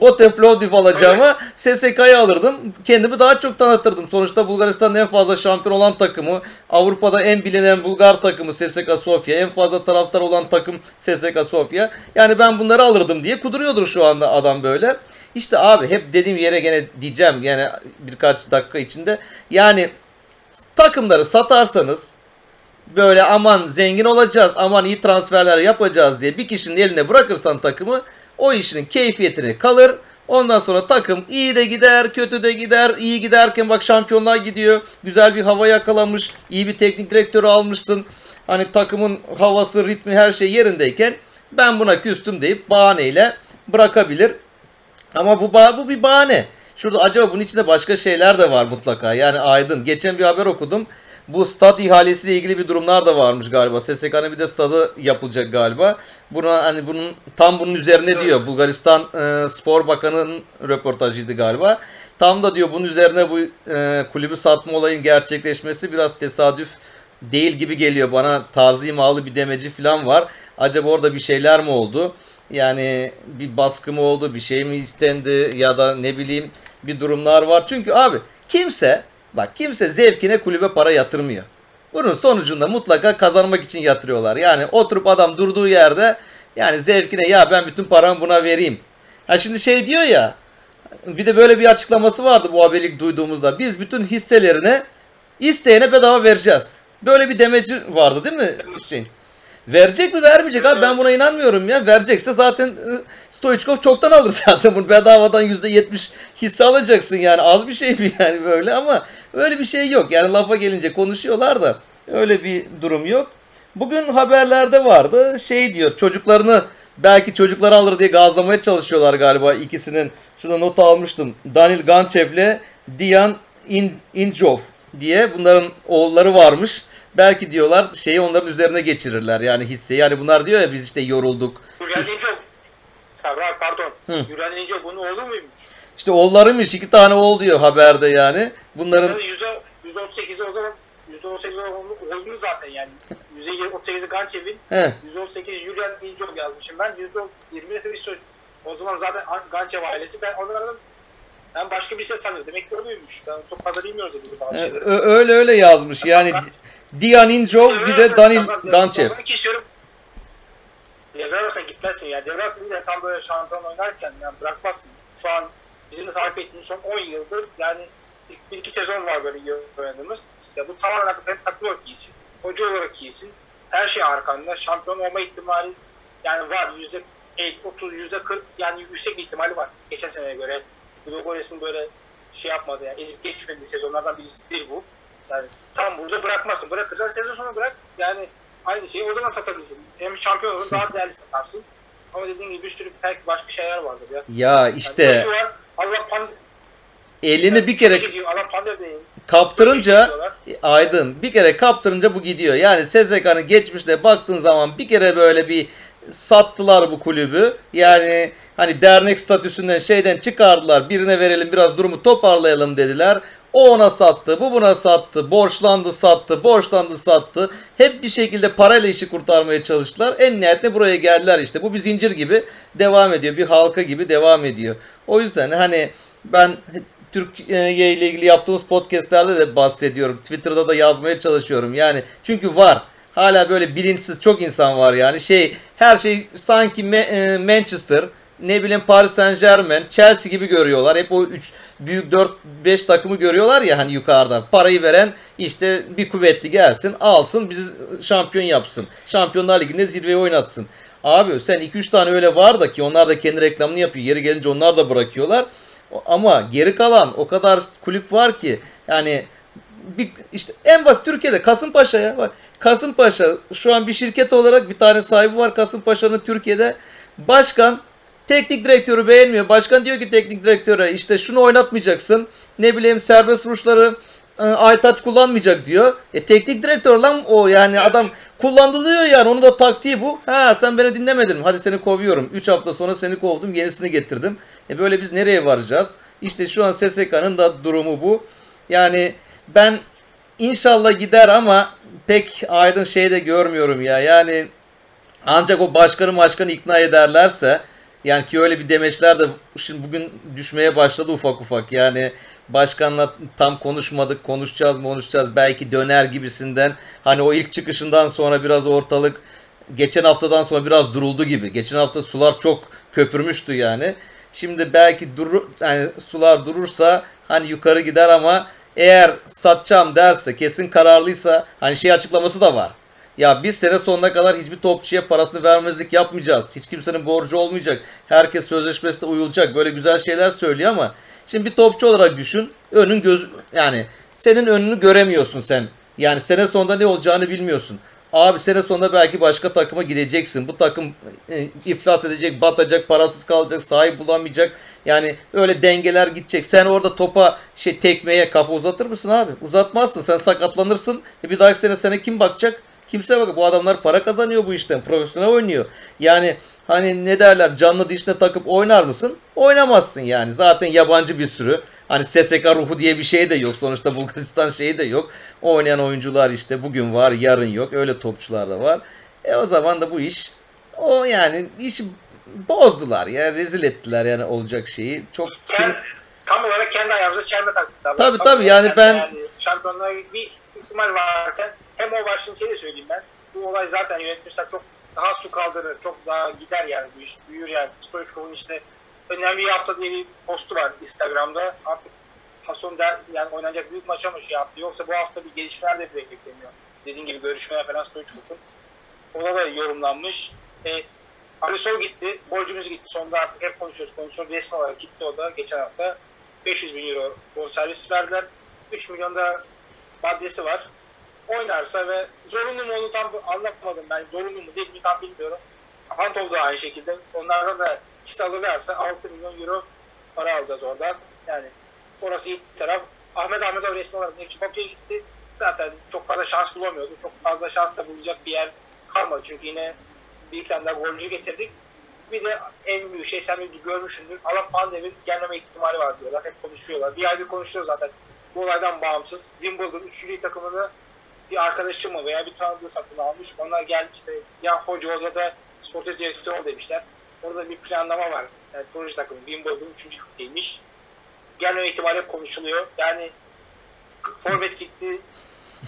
Bote Plovdiv alacağıma SSK'yı alırdım. Kendimi daha çok tanıtırdım. Sonuçta Bulgaristan'ın en fazla şampiyon olan takımı, Avrupa'da en bilinen Bulgar takımı SSK Sofia, en fazla taraftar olan takım SSK Sofia. Yani ben bunları alırdım diye kuduruyordur şu anda adam böyle. İşte abi hep dediğim yere gene diyeceğim yani birkaç dakika içinde. Yani takımları satarsanız böyle aman zengin olacağız, aman iyi transferler yapacağız diye bir kişinin eline bırakırsan takımı o işinin keyfiyetine kalır. Ondan sonra takım iyi de gider, kötü de gider. İyi giderken bak şampiyonluğa gidiyor. Güzel bir hava yakalamış. iyi bir teknik direktörü almışsın. Hani takımın havası, ritmi her şey yerindeyken ben buna küstüm deyip bahaneyle bırakabilir. Ama bu bu bir bahane. Şurada acaba bunun içinde başka şeyler de var mutlaka. Yani Aydın. Geçen bir haber okudum. Bu stat ihalesiyle ilgili bir durumlar da varmış galiba. SSK'nın bir de stadı yapılacak galiba. Buna hani bunun tam bunun üzerine diyor. Bulgaristan e, Spor Bakanı'nın röportajıydı galiba. Tam da diyor bunun üzerine bu e, kulübü satma olayın gerçekleşmesi biraz tesadüf değil gibi geliyor bana. Tarzı imalı bir demeci falan var. Acaba orada bir şeyler mi oldu? Yani bir baskı mı oldu, bir şey mi istendi ya da ne bileyim bir durumlar var. Çünkü abi kimse bak kimse zevkine kulübe para yatırmıyor. Bunun sonucunda mutlaka kazanmak için yatırıyorlar. Yani oturup adam durduğu yerde yani zevkine ya ben bütün paramı buna vereyim. Ha şimdi şey diyor ya bir de böyle bir açıklaması vardı bu haberlik duyduğumuzda. Biz bütün hisselerini isteyene bedava vereceğiz. Böyle bir demeci vardı değil mi Hüseyin? Verecek mi vermeyecek abi ben buna inanmıyorum ya. Verecekse zaten ı, Stoichkov çoktan alır zaten bunu bedavadan %70 hisse alacaksın yani az bir şey mi yani böyle ama öyle bir şey yok. Yani lafa gelince konuşuyorlar da öyle bir durum yok. Bugün haberlerde vardı şey diyor çocuklarını belki çocukları alır diye gazlamaya çalışıyorlar galiba ikisinin. Şurada not almıştım. Danil Ganchev'le Dian In Injov diye bunların oğulları varmış. Belki diyorlar şeyi onların üzerine geçirirler yani hisseyi. Yani bunlar diyor ya biz işte yorulduk. Gülen Sabra pardon. Hı. Gülen Ninja bunun oğlu muymuş? İşte oğullarıymış iki tane oğul diyor haberde yani. Bunların Yani yüzde yüzde otuz sekizi o zaman yüzde otuz sekizi olduğunu zaten yani. Yüzde otuz sekizi Ganchev'in, he, yüzde otuz sekiz Julian Ninjov yazmışım ben. Yüzde yirmi de Hristo. O zaman zaten Ganchev ailesi. Ben onlardan ben başka bir şey sanıyorum. Demek ki öyleymiş. Ben çok fazla bilmiyoruz ya bazı şeyleri. öyle öyle yazmış. Yani Dian Injov bir de Danil Ganchev. İstiyorum. Devrarsan gitmezsin ya. Devrarsan de tam böyle şampiyon oynarken yani bırakmazsın. Şu an bizim de takip ettiğimiz son 10 yıldır yani ilk bir iki sezon var böyle iyi oynadığımız. Ya bu tamamen hem takım olarak iyisin, hoca olarak iyisin. Her şey arkanda. Şampiyon olma ihtimali yani var. Yüzde 30, yüzde 40 yani yüksek bir ihtimali var. Geçen seneye göre. Ludogorets'in böyle şey yapmadı yani ezip geçmediği sezonlardan birisi değil bu. Yani tam burada bırakmazsın. Bırakırsan sezon sonu bırak. Yani aynı şeyi o zaman satabilirsin. Hem şampiyon olur daha değerli satarsın. Ama dediğim gibi bir sürü belki başka şeyler vardır ya. Ya Yani işte şu var, Allah pan elini bir kere kaptırınca Aydın bir kere kaptırınca bu gidiyor. Yani SSK'nın geçmişte baktığın zaman bir kere böyle bir sattılar bu kulübü. Yani hani dernek statüsünden şeyden çıkardılar. Birine verelim biraz durumu toparlayalım dediler. O ona sattı, bu buna sattı, borçlandı sattı, borçlandı sattı. Hep bir şekilde parayla işi kurtarmaya çalıştılar. En nihayetinde buraya geldiler işte. Bu bir zincir gibi devam ediyor. Bir halka gibi devam ediyor. O yüzden hani ben Türkiye ile ilgili yaptığımız podcastlerde de bahsediyorum. Twitter'da da yazmaya çalışıyorum. Yani çünkü var. Hala böyle bilinçsiz çok insan var yani. Şey her şey sanki e, Manchester, ne bileyim Paris Saint Germain, Chelsea gibi görüyorlar. Hep o 3 büyük 4 5 takımı görüyorlar ya hani yukarıda. Parayı veren işte bir kuvvetli gelsin, alsın, bizi şampiyon yapsın. Şampiyonlar Ligi'nde zirveye oynatsın. Abi sen 2-3 tane öyle var da ki onlar da kendi reklamını yapıyor. Yeri gelince onlar da bırakıyorlar. Ama geri kalan o kadar kulüp var ki yani bir, işte en basit Türkiye'de Kasımpaşa ya. Bak, Kasımpaşa şu an bir şirket olarak bir tane sahibi var Kasımpaşa'nın Türkiye'de. Başkan teknik direktörü beğenmiyor. Başkan diyor ki teknik direktöre işte şunu oynatmayacaksın. Ne bileyim serbest vuruşları e, Aytaç kullanmayacak diyor. E teknik direktör lan o yani adam kullandı diyor yani onun da taktiği bu. Ha sen beni dinlemedin. Hadi seni kovuyorum. 3 hafta sonra seni kovdum. Yenisini getirdim. E böyle biz nereye varacağız? İşte şu an SSK'nın da durumu bu. Yani ben inşallah gider ama pek aydın şey de görmüyorum ya. Yani ancak o başkanı başkanı ikna ederlerse yani ki öyle bir demeçler de şimdi bugün düşmeye başladı ufak ufak. Yani başkanla tam konuşmadık, konuşacağız mı konuşacağız belki döner gibisinden. Hani o ilk çıkışından sonra biraz ortalık geçen haftadan sonra biraz duruldu gibi. Geçen hafta sular çok köpürmüştü yani. Şimdi belki durur yani sular durursa hani yukarı gider ama eğer satacağım derse kesin kararlıysa hani şey açıklaması da var. Ya biz sene sonuna kadar hiçbir topçuya parasını vermezlik yapmayacağız. Hiç kimsenin borcu olmayacak. Herkes sözleşmesine uyulacak. Böyle güzel şeyler söylüyor ama şimdi bir topçu olarak düşün. Önün göz yani senin önünü göremiyorsun sen. Yani sene sonunda ne olacağını bilmiyorsun. Abi sene sonunda belki başka takıma gideceksin. Bu takım e, iflas edecek, batacak, parasız kalacak, sahip bulamayacak. Yani öyle dengeler gidecek. Sen orada topa şey tekmeye kafa uzatır mısın abi? Uzatmazsın. Sen sakatlanırsın. E bir dahaki sene sana kim bakacak? Kimse bak bu adamlar para kazanıyor bu işten. Profesyonel oynuyor. Yani hani ne derler canlı dişine takıp oynar mısın? Oynamazsın yani. Zaten yabancı bir sürü. Hani SSK ruhu diye bir şey de yok. Sonuçta Bulgaristan şeyi de yok. Oynayan oyuncular işte bugün var yarın yok. Öyle topçular da var. E o zaman da bu iş o yani işi bozdular ya rezil ettiler yani olacak şeyi. Çok Kend, tam olarak kendi ayağımıza çelme taktık. Abi. Tabii, tabii, olarak yani ben- Yani şampiyonluğa bir ihtimal varken hem o başlığın şey de söyleyeyim ben. Bu olay zaten yönetimsel çok daha su kaldırır. Çok daha gider yani bu iş. Büyür yani. Stoichkov'un işte önemli bir hafta diye bir postu var Instagram'da. Artık Hason der, yani oynanacak büyük maça mı şey yaptı. Yoksa bu hafta bir gelişmeler de bekleniyor. Dediğim gibi görüşmeler falan Stoichkov'un. Ona da yorumlanmış. E, Alisol gitti. Golcümüz gitti. Sonunda artık hep konuşuyoruz. Konuşuyoruz. Resmi olarak gitti o da geçen hafta. 500 bin euro bonservis verdiler. 3 milyon da maddesi var. Oynarsa ve zorunlu mu onu tam anlatmadım ben. Zorunlu mu değil mi tam bilmiyorum. Antov da aynı şekilde. Onlardan da ikisi alırlarsa 6 milyon euro para alacağız oradan. Yani orası iyi taraf. Ahmet Ahmetov resmi olarak Nekçi Bakü'ye gitti. Zaten çok fazla şans bulamıyordu. Çok fazla şans da bulacak bir yer kalmadı. Çünkü yine bir tane daha golcü getirdik. Bir de en büyük şey sen de görmüşsündür. Alan Pandem'in gelmeme ihtimali var diyorlar. Hep konuşuyorlar. Bir aydır konuşuyor zaten. Bu olaydan bağımsız. Wimbledon 3. takımını bir arkadaşı mı veya bir tanıdığı satın almış. Onlar gelmiş işte ya hoca ya da sportif direktör ol demişler. Orada bir planlama var. Yani proje takımı Wimbledon 3. ligdeymiş. Gelmeme ihtimali konuşuluyor. Yani forvet gitti.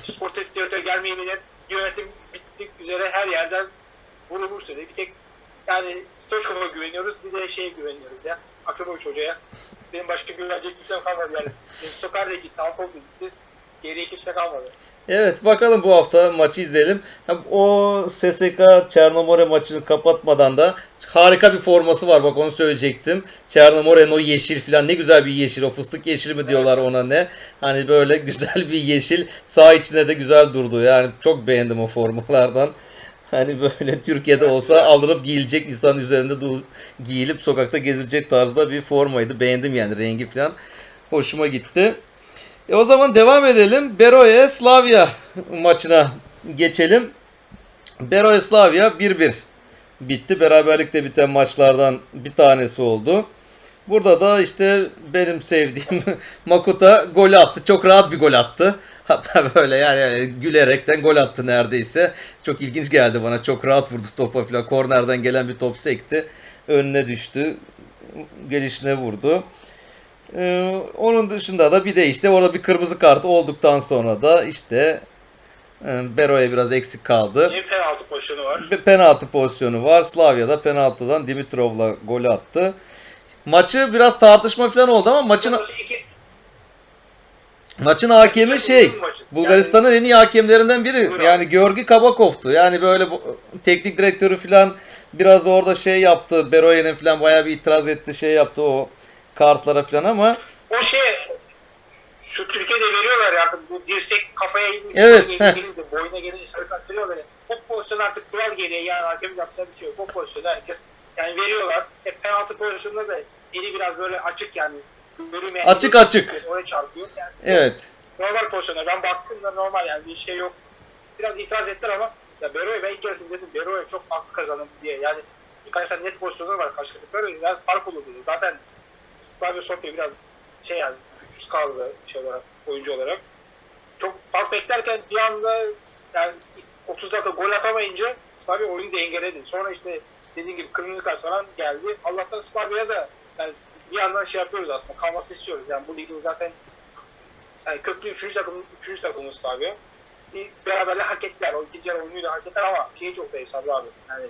Sportif direktör gelmeyi millet yönetim bittik üzere her yerden vurulmuş söyledi. Bir tek yani Stoşkov'a güveniyoruz bir de şeye güveniyoruz ya. Akramovic hocaya. Benim başka güvenecek kimsem kalmadı yani. Benim Sokar da gitti, Altol da gitti. Geriye kimse kalmadı. Evet bakalım bu hafta maçı izleyelim. O SSK Çernomore maçını kapatmadan da harika bir forması var bak onu söyleyecektim. Çernomore'nin o yeşil falan ne güzel bir yeşil o fıstık yeşili mi diyorlar ona ne. Hani böyle güzel bir yeşil sağ içine de güzel durdu yani çok beğendim o formalardan. Hani böyle Türkiye'de olsa alınıp giyilecek insan üzerinde giyilip sokakta gezilecek tarzda bir formaydı. Beğendim yani rengi falan. Hoşuma gitti. E o zaman devam edelim. Beroe Slavia maçına geçelim. Beroe Slavia 1-1 bitti. Beraberlikte biten maçlardan bir tanesi oldu. Burada da işte benim sevdiğim Makuta gol attı. Çok rahat bir gol attı. Hatta böyle yani, yani gülerekten gol attı neredeyse. Çok ilginç geldi bana. Çok rahat vurdu topa falan. Kornerden gelen bir top sekti. Önüne düştü. Gelişine vurdu. Ee, onun dışında da bir de işte orada bir kırmızı kart olduktan sonra da işte e, Bero'ya biraz eksik kaldı. Bir penaltı pozisyonu var. Bir penaltı pozisyonu var. Slavya'da penaltıdan Dimitrov'la gol attı. Maçı biraz tartışma falan oldu ama maçın maçın hakemi şey. Bulgaristan'ın en iyi hakemlerinden biri. Yani. Georgi Kabakov'tu. Yani böyle bu, teknik direktörü falan biraz orada şey yaptı. Beroye'nin falan bayağı bir itiraz etti. Şey yaptı o kartlara falan ama O şey şu Türkiye'de veriyorlar ya artık bu dirsek kafaya Evet, gelince, boyuna gelince sarı kart veriyorlar ya. O pozisyon artık kural geriye yani hakemin yapacağı bir şey yok. O pozisyonu herkes yani veriyorlar. E, penaltı pozisyonunda da eli biraz böyle açık yani. Bölüme, Açık açık. Oraya çarpıyor. Yani evet. normal pozisyonlar. Ben baktım da normal yani bir şey yok. Biraz itiraz ettiler ama ya Bero'ya ben ilk kere dedim Bero'ya çok haklı kazanım diye. Yani birkaç tane net pozisyonlar var karşıladıkları. Yani fark olurdu. Zaten Slavia Sofia biraz şey yani güçsüz kaldı şey olarak, oyuncu olarak. Çok fark beklerken bir anda yani 30 dakika gol atamayınca Slavia oyunu dengeledi. Sonra işte dediğim gibi kırmızı kart falan geldi. Allah'tan Slavia'ya da yani bir yandan şey yapıyoruz aslında. Kalması istiyoruz. Yani bu ligin zaten yani köklü 3. takım 3. takımımız Slavia. Bir beraberle hak ettiler. O ikinci yarı oyunuyla hak ettiler ama şeyi çok zayıf Sabri abi. Yani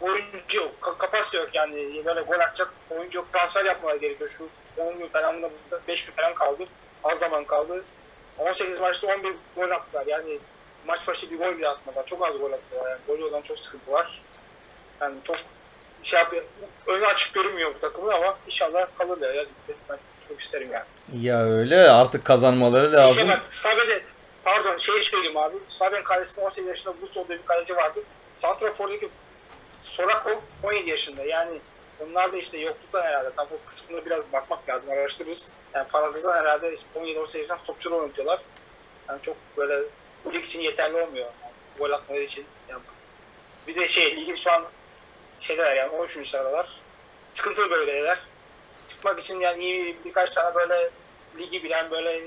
oyuncu yok. Ka- kapasite yok yani. Böyle gol atacak oyuncu yok. Transfer yapmaları gerekiyor. Şu 10 gün falan da 5 gün falan kaldı. Az zaman kaldı. 18 maçta 11 gol attılar. Yani maç başı bir gol bile atmadılar. Çok az gol attılar. Yani gol olan çok sıkıntı var. Yani çok şey yapıyor. Önü açık görünmüyor bu takımın ama inşallah kalırlar ya. ligde. Ben çok isterim yani. Ya öyle artık kazanmaları Şey lazım. bak, Slavya'da pardon şey söyleyeyim abi. Slavya'nın kalesinde 18 yaşında Vucov diye bir kaleci vardı. Santrafor'daki Sorakov 17 yaşında. Yani onlar da işte yokluktan herhalde. Tam o kısmına biraz bakmak lazım. Araştırırız. Yani parasızdan herhalde işte 17-18 yaşında topçular oynatıyorlar. Yani çok böyle bu lig için yeterli olmuyor. Yani gol atmaları için. Yani bir de şey ligin şu an şeyler yani 13. sıradalar. Sıkıntılı bölgedeler. Çıkmak için yani iyi birkaç tane böyle ligi bilen böyle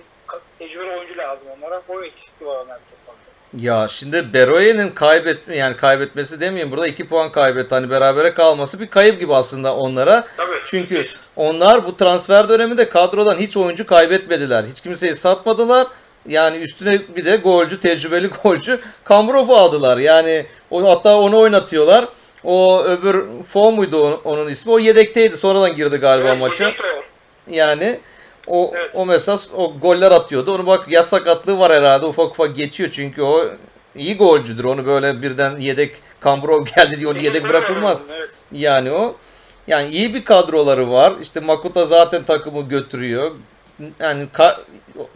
tecrübeli oyuncu lazım onlara. O eksikliği var onlarda çok fazla. Ya şimdi Beroye'nin kaybetme yani kaybetmesi demeyeyim burada 2 puan kaybetti. Hani berabere kalması bir kayıp gibi aslında onlara. Tabii. Çünkü Biz- onlar bu transfer döneminde kadrodan hiç oyuncu kaybetmediler. Hiç kimseyi satmadılar. Yani üstüne bir de golcü, tecrübeli golcü Kambrov'u aldılar. Yani o, hatta onu oynatıyorlar. O öbür Fon muydu onun, onun ismi? O yedekteydi. Sonradan girdi galiba Evet, maça. Yani o Evet. o mesela o goller atıyordu. Onu bak ya sakatlığı var herhalde. Ufak ufak geçiyor çünkü o iyi golcüdür. Onu böyle birden yedek Kambrov geldi diye onu yedek bırakılmaz. Evet. Yani o yani iyi bir kadroları var. İşte Makuta zaten takımı götürüyor. Yani ka-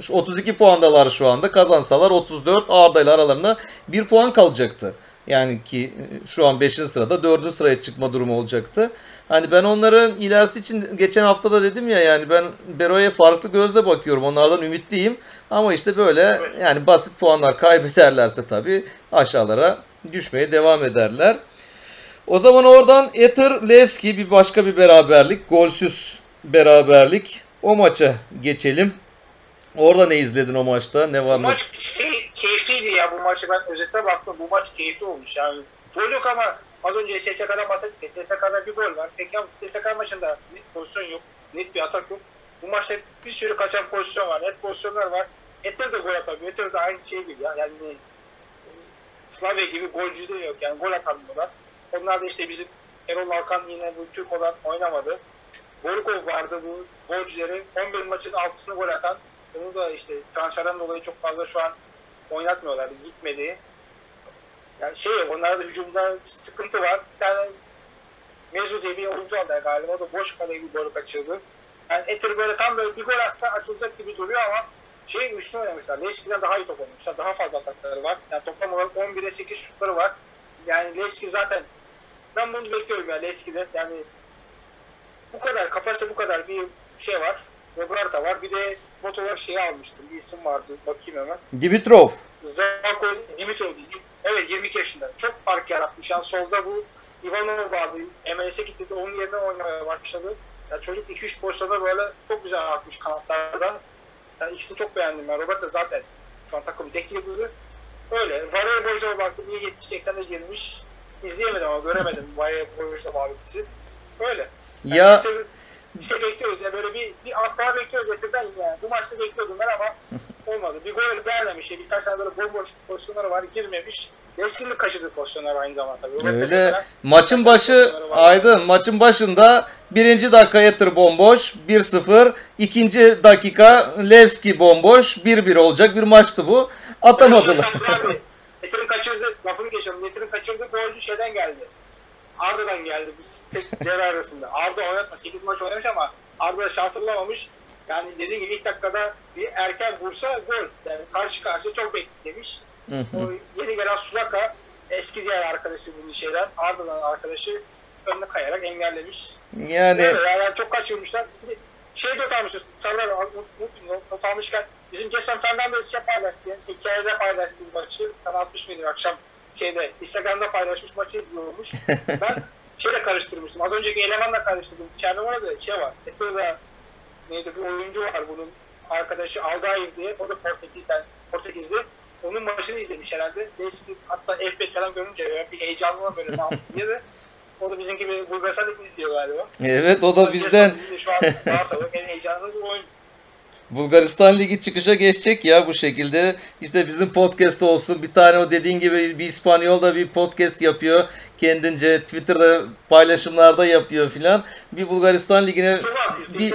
32 puandalar şu anda. Kazansalar 34 Arda ile aralarında 1 puan kalacaktı. Yani ki şu an 5. sırada 4. sıraya çıkma durumu olacaktı. Hani ben onların ilerisi için geçen hafta da dedim ya yani ben Bero'ya farklı gözle bakıyorum. Onlardan ümitliyim. Ama işte böyle yani basit puanlar kaybederlerse tabii aşağılara düşmeye devam ederler. O zaman oradan Ether Levski bir başka bir beraberlik. Golsüz beraberlik. O maça geçelim. Orada ne izledin o maçta? Ne var ne? maç şey, keyifliydi ya bu maçı ben özete baktım. Bu maç keyifli olmuş yani. Gol ama az önce SSK'dan bahsettik. SSK'da bir gol var. Peki ama SSK maçında net pozisyon yok. Net bir atak yok. Bu maçta bir sürü kaçan pozisyon var. Net pozisyonlar var. Ether de gol atamıyor. Ether de aynı şey gibi ya. Yani Slavia gibi golcü de yok. Yani gol atamıyorlar. Onlar da işte bizim Erol Alkan yine bu Türk olan oynamadı. Borukov vardı bu golcüleri. 11 maçın 6'sını gol atan. Onu da işte transferden dolayı çok fazla şu an oynatmıyorlar. Gitmedi. Yani şey onlarda da hücumda bir sıkıntı var. Bir tane Mezu diye bir oyuncu aldı galiba. O da boş kaleyi bir golü kaçırdı. Yani Eter böyle tam böyle bir gol atsa açılacak gibi duruyor ama şey üstüne oynamışlar. Leşki'den daha iyi top oynamışlar. Daha fazla atakları var. Yani toplam olarak 11'e 8 şutları var. Yani Leşki zaten ben bunu bekliyorum ya Leşki'de. Yani bu kadar kapasite bu kadar bir şey var. Roberta var. Bir de bot olarak şeyi almıştım. Bir isim vardı. Bakayım hemen. Dimitrov. Zako Dimitrov değil. Evet 22 yaşında. Çok fark yaratmış. Yani solda bu Ivanov vardı. MLS'e gitti de onun yerine oynamaya başladı. Yani çocuk 2-3 pozisyonda böyle çok güzel atmış kanatlardan. Yani ikisini çok beğendim ben. Robert da zaten şu an takımın tek yıldızı. Öyle. Varaya Borja'ya baktım. İyi 70-80'de girmiş. İzleyemedim ama göremedim. Varaya Borja'da mağlubiyeti. Öyle. Yani Ya Inter- şey bekliyoruz ya böyle bir, bir alt daha bekliyoruz Etir'den yani. Bu maçta bekliyordum ben ama olmadı. Bir gol gelmemiş. Birkaç tane böyle bomboş pozisyonları var girmemiş. Reskinlik kaçırdı pozisyonlar aynı zamanda. tabii. Öyle. Maçın başı Aydın maçın başında birinci dakika Ettir bomboş 1-0. ikinci dakika Levski bomboş 1-1 olacak bir maçtı bu. Atamadılar. Etir'in kaçırdı, lafını geçiyorum. Etir'in kaçırdı golcü şeyden geldi. Arda'dan geldi bu devre arasında. Arda oynatma. 8 maç oynamış ama Arda şans bulamamış. Yani dediğim gibi ilk dakikada bir erken vursa gol. Yani karşı karşıya çok beklemiş. Hı hı. O yeni gelen Sulaka eski diğer arkadaşı bunun şeyden Arda'dan arkadaşı önüne kayarak engellemiş. Yani Öyle yani çok kaçırmışlar. Bir de şey not almışız. Sarılar not, almışken bizim geçen Fernandez şey paylaştı. Yani hikayede paylaştı bir maçı. Sana atmış mıydı akşam şeyde Instagram'da paylaşmış maçı izliyormuş. ben şeyle karıştırmıştım. Az önceki elemanla karıştırdım. İçeride var da şey var. Etro'da neydi bir oyuncu var bunun arkadaşı Aldair diye. O da Portekiz'den, Portekizli. Onun maçını izlemiş herhalde. Eski hatta F5 falan görünce bir heyecanlı böyle ne yaptı diye de o da bizim gibi Bulgaristan'da izliyor galiba. evet o da bizden Şu an Galatasaray'ın en heyecanlı bir oyun. Bulgaristan Ligi çıkışa geçecek ya bu şekilde. İşte bizim podcast olsun. Bir tane o dediğin gibi bir İspanyol da bir podcast yapıyor. Kendince Twitter'da paylaşımlarda yapıyor filan. Bir Bulgaristan Ligi'ne bir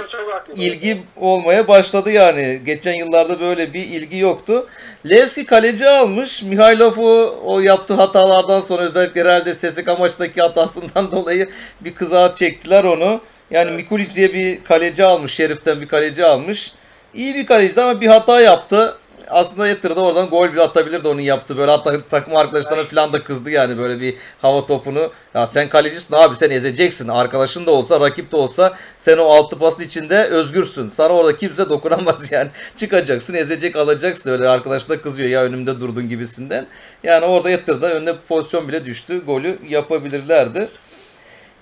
ilgi olmaya başladı yani. Geçen yıllarda böyle bir ilgi yoktu. Levski kaleci almış. Mihailov'u o yaptığı hatalardan sonra özellikle herhalde SSK maçtaki hatasından dolayı bir kıza çektiler onu. Yani Evet. Mikulic diye bir kaleci almış. Şerif'ten bir kaleci almış. İyi bir kaleciydi ama bir hata yaptı. Aslında Yatır'da oradan gol bile atabilirdi onun yaptığı. Böyle hatta takım arkadaşlarına falan da kızdı yani böyle bir hava topunu. Ya sen kalecisin abi sen ezeceksin. Arkadaşın da olsa rakip de olsa sen o altı pasın içinde özgürsün. Sana orada kimse dokunamaz yani. Çıkacaksın ezecek alacaksın. Öyle arkadaşına kızıyor ya önümde durdun gibisinden. Yani orada Yatır'da önüne pozisyon bile düştü. Golü yapabilirlerdi.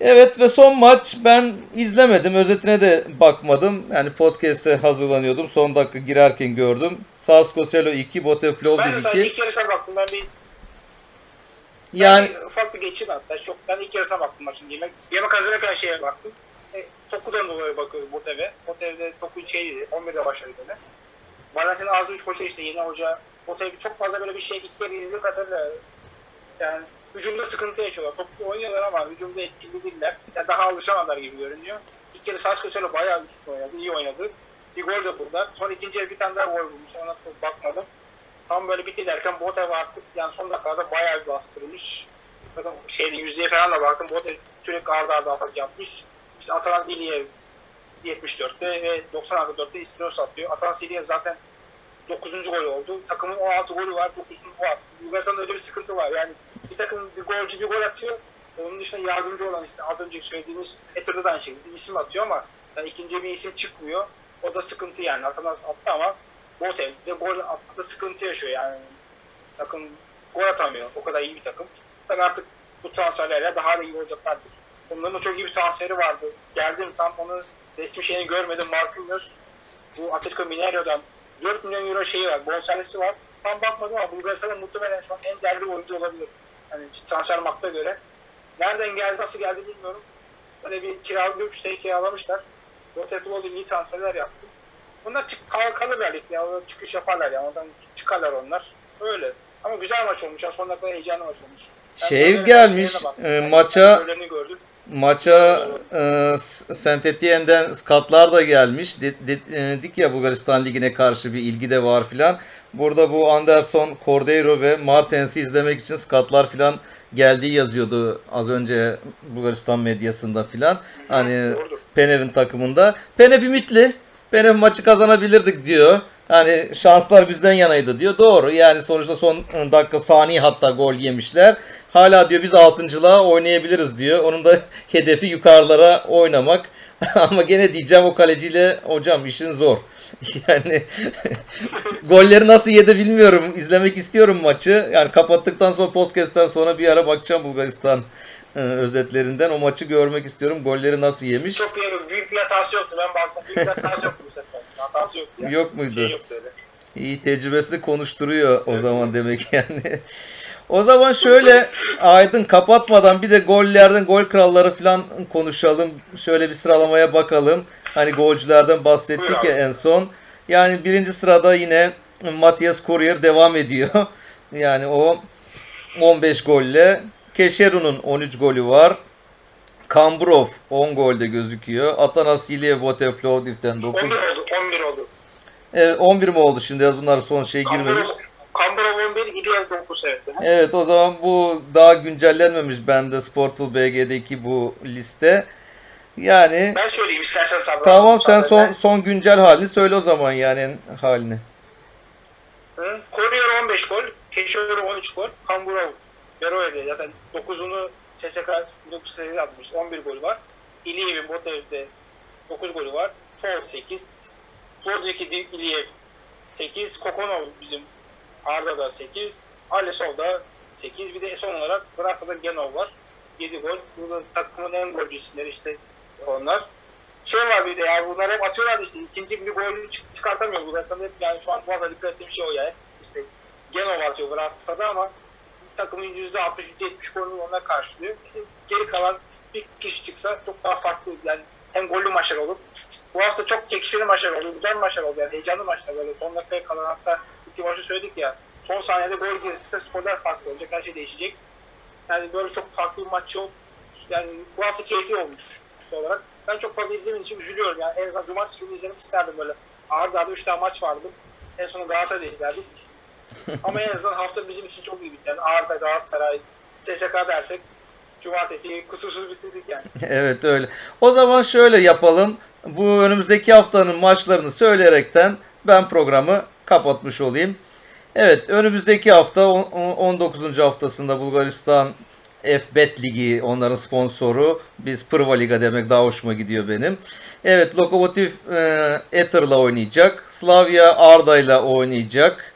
Evet ve son maç ben izlemedim. Özetine de bakmadım. Yani podcast'e hazırlanıyordum. Son dakika girerken gördüm. Sarsko Selo 2, Botev Plovdiv Ben de sadece 2. ilk yarısına baktım. Ben bir, Yani ben ufak bir geçeyim hatta. Çok, ben ilk yarısına baktım maçın. Yemek, yemek hazırlarken şeye baktım. E, Toku'dan dolayı bakıyorum Botev'e. Botev'de Toku şeydi. 11'de başladı böyle. Valentin Arzuç Koç'a işte yeni hoca. Botev çok fazla böyle bir şey ilk yarı izlediğim kadarıyla yani hücumda sıkıntı yaşıyorlar. Toplu oynuyorlar ama hücumda etkili değiller. Yani daha alışamadılar gibi görünüyor. İlk yarı Sasko Selo bayağı üstün oynadı. iyi oynadı. Bir gol de burada. Sonra ikinci bir tane daha gol bulmuş. Ona bakmadım. Tam böyle bitti derken Botev artık yani son dakikada bayağı bir bastırmış. Şeyde yüzdeye falan da baktım. Botev sürekli arda arda atak yapmış. İşte Atanas İliyev 74'te ve 94'te İstinos atıyor. Atanas İliyev zaten 9. gol oldu. Takımın 16 golü var. 9'unu o attı. Bulgaristan'da öyle bir sıkıntı var. Yani bir takım bir golcü bir gol atıyor. Onun dışında yardımcı olan işte az önce söylediğimiz Etter'da da aynı şekilde isim atıyor ama yani ikinci bir isim çıkmıyor. O da sıkıntı yani. Atanas attı ama Botev de gol atmakta sıkıntı yaşıyor yani. Takım gol atamıyor. O kadar iyi bir takım. Tabii artık bu transferlerle daha da iyi olacaklardır. Onların da çok iyi bir transferi vardı. Geldim tam onu resmi şeyini görmedim. Marquinhos bu Atletico Mineiro'dan 4 milyon euro şeyi var. Bonservisi var. Tam bakmadım ama Bulgaristan'ın muhtemelen şu an en değerli oyuncu olabilir. Hani transfer markta göre. Nereden geldi, nasıl geldi bilmiyorum. Böyle bir kiralık bir şey kiralamışlar. Rotetolo'da iyi transferler yaptı. Bunlar çık, kal, kalırlar ligde. Ya. Orada çıkış yaparlar ya. Oradan çıkarlar onlar. Öyle. Ama güzel maç olmuş. Ya. Son dakika heyecanlı maç olmuş. Ben Şey gelmiş, e, maça- maça e, Saint Etienne'den skatlar da gelmiş. De- de- e, ya Bulgaristan Ligi'ne karşı bir ilgi de var filan. Burada bu Anderson, Cordeiro ve Martens'i izlemek için skatlar filan geldiği yazıyordu az önce Bulgaristan medyasında filan. Hani. Penev'in takımında. Penev ümitli. Penev maçı kazanabilirdik diyor. Hani şanslar bizden yanaydı diyor. Doğru. Yani sonuçta son dakika saniye hatta gol yemişler. Hala diyor biz altıncılığa oynayabiliriz diyor. Onun da hedefi yukarılara oynamak. Ama gene diyeceğim o kaleciyle hocam işin zor. Yani golleri nasıl yedi bilmiyorum. İzlemek istiyorum maçı. Yani kapattıktan sonra podcast'ten sonra bir ara bakacağım Bulgaristan e, özetlerinden. O maçı görmek istiyorum. Golleri nasıl yemiş. Çok büyük, büyük bir hatası yoktu. Ben baktım. Büyük bir hatası yoktu bu sefer. Hatası yoktu. Yani. Yok muydu? Şey yoktu öyle. İyi tecrübesini konuşturuyor o zaman demek yani. O zaman şöyle Aydın kapatmadan bir de gollerden gol kralları falan konuşalım. Şöyle bir sıralamaya bakalım. Hani golcülerden bahsettik Buyur ya abi. en son. Yani birinci sırada yine Matias Courier devam ediyor. Yani o 15 golle. Keşeru'nun 13 golü var. Kambrov 10 golde gözüküyor. Atanas İlyev Botev Plovdiv'den 9. 11 oldu. 11 oldu. Evet, 11 mi oldu şimdi? Bunlar son şey girmemiş. Kamburov 11, İlyev 9 evet. Evet o zaman bu daha güncellenmemiş bende Sportal BG'deki bu liste. Yani Ben söyleyeyim istersen Sabri. tamam sen son müsaadenle. son güncel halini söyle o zaman yani halini. Hı? Courier 15 gol, Keşöre 13 gol, Kamburov, Beroe'de zaten 9'unu SSK 1908 atmış, 11 gol var. İliyev'in Botev'de 9 golü var. Ford 8, Florcaki İliyev 8, Kokonov bizim Arda'da 8, Alesov da 8, bir de son olarak Brasa'da Genov var. 7 gol. Burada takımın en golcü isimleri işte onlar. Şey var bir de ya bunlar hep atıyorlar işte ikinci bir golü çık- çıkartamıyor. Bu ben sana hep yani şu an fazla dikkat ettiğim şey o yani. İşte Genov atıyor Fransa'da ama takımın %60 %70 golünü onlar karşılıyor. Geri kalan bir kişi çıksa çok daha farklı yani hem gollü maçlar olur. Bu hafta çok çekişmeli maçlar oldu. Güzel maçlar oldu yani heyecanlı maçlar böyle. Son dakikaya kalan hatta iki maçı söyledik ya. Son saniyede gol gelirse skorlar farklı olacak. Her şey değişecek. Yani böyle çok farklı bir maç yok. Yani bu hafta keyifli olmuş şey olarak. Ben çok fazla izlemediğim için üzülüyorum. Yani en azından cumartesi günü izlemek isterdim böyle. Arda arda 3 tane maç vardı. En sonunda Galatasaray'da izlerdik. Ama en azından hafta bizim için çok iyi bitti. Yani Arda, Galatasaray, SSK dersek cumartesi kusursuz bitirdik yani. evet öyle. O zaman şöyle yapalım. Bu önümüzdeki haftanın maçlarını söyleyerekten ben programı kapatmış olayım. Evet önümüzdeki hafta on- on- 19. haftasında Bulgaristan F-Bet Ligi onların sponsoru. Biz Prva Liga demek daha hoşuma gidiyor benim. Evet Lokomotiv e, Etter'la oynayacak. Slavia Arda'yla oynayacak.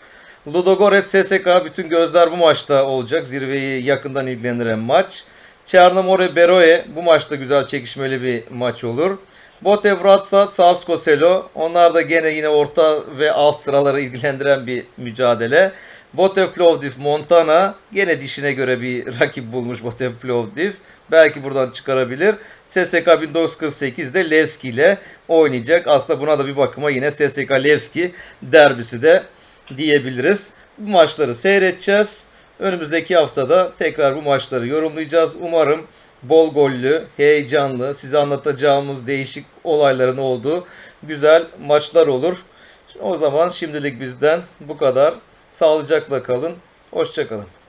Ludogorets SSK bütün gözler bu maçta olacak. Zirveyi yakından ilgilendiren maç. Çernamore Beroe bu maçta güzel çekişmeli bir maç olur. Botev Vratsa Savsko Selo onlar da gene yine orta ve alt sıraları ilgilendiren bir mücadele. Botev Plovdiv Montana gene dişine göre bir rakip bulmuş Plovdiv. Belki buradan çıkarabilir. SSK 1948'de Levski ile oynayacak. Aslında buna da bir bakıma yine SSK Levski derbisi de diyebiliriz. Bu maçları seyredeceğiz. Önümüzdeki haftada tekrar bu maçları yorumlayacağız. Umarım bol gollü, heyecanlı, size anlatacağımız değişik olayların olduğu güzel maçlar olur. O zaman şimdilik bizden bu kadar. Sağlıcakla kalın. Hoşçakalın.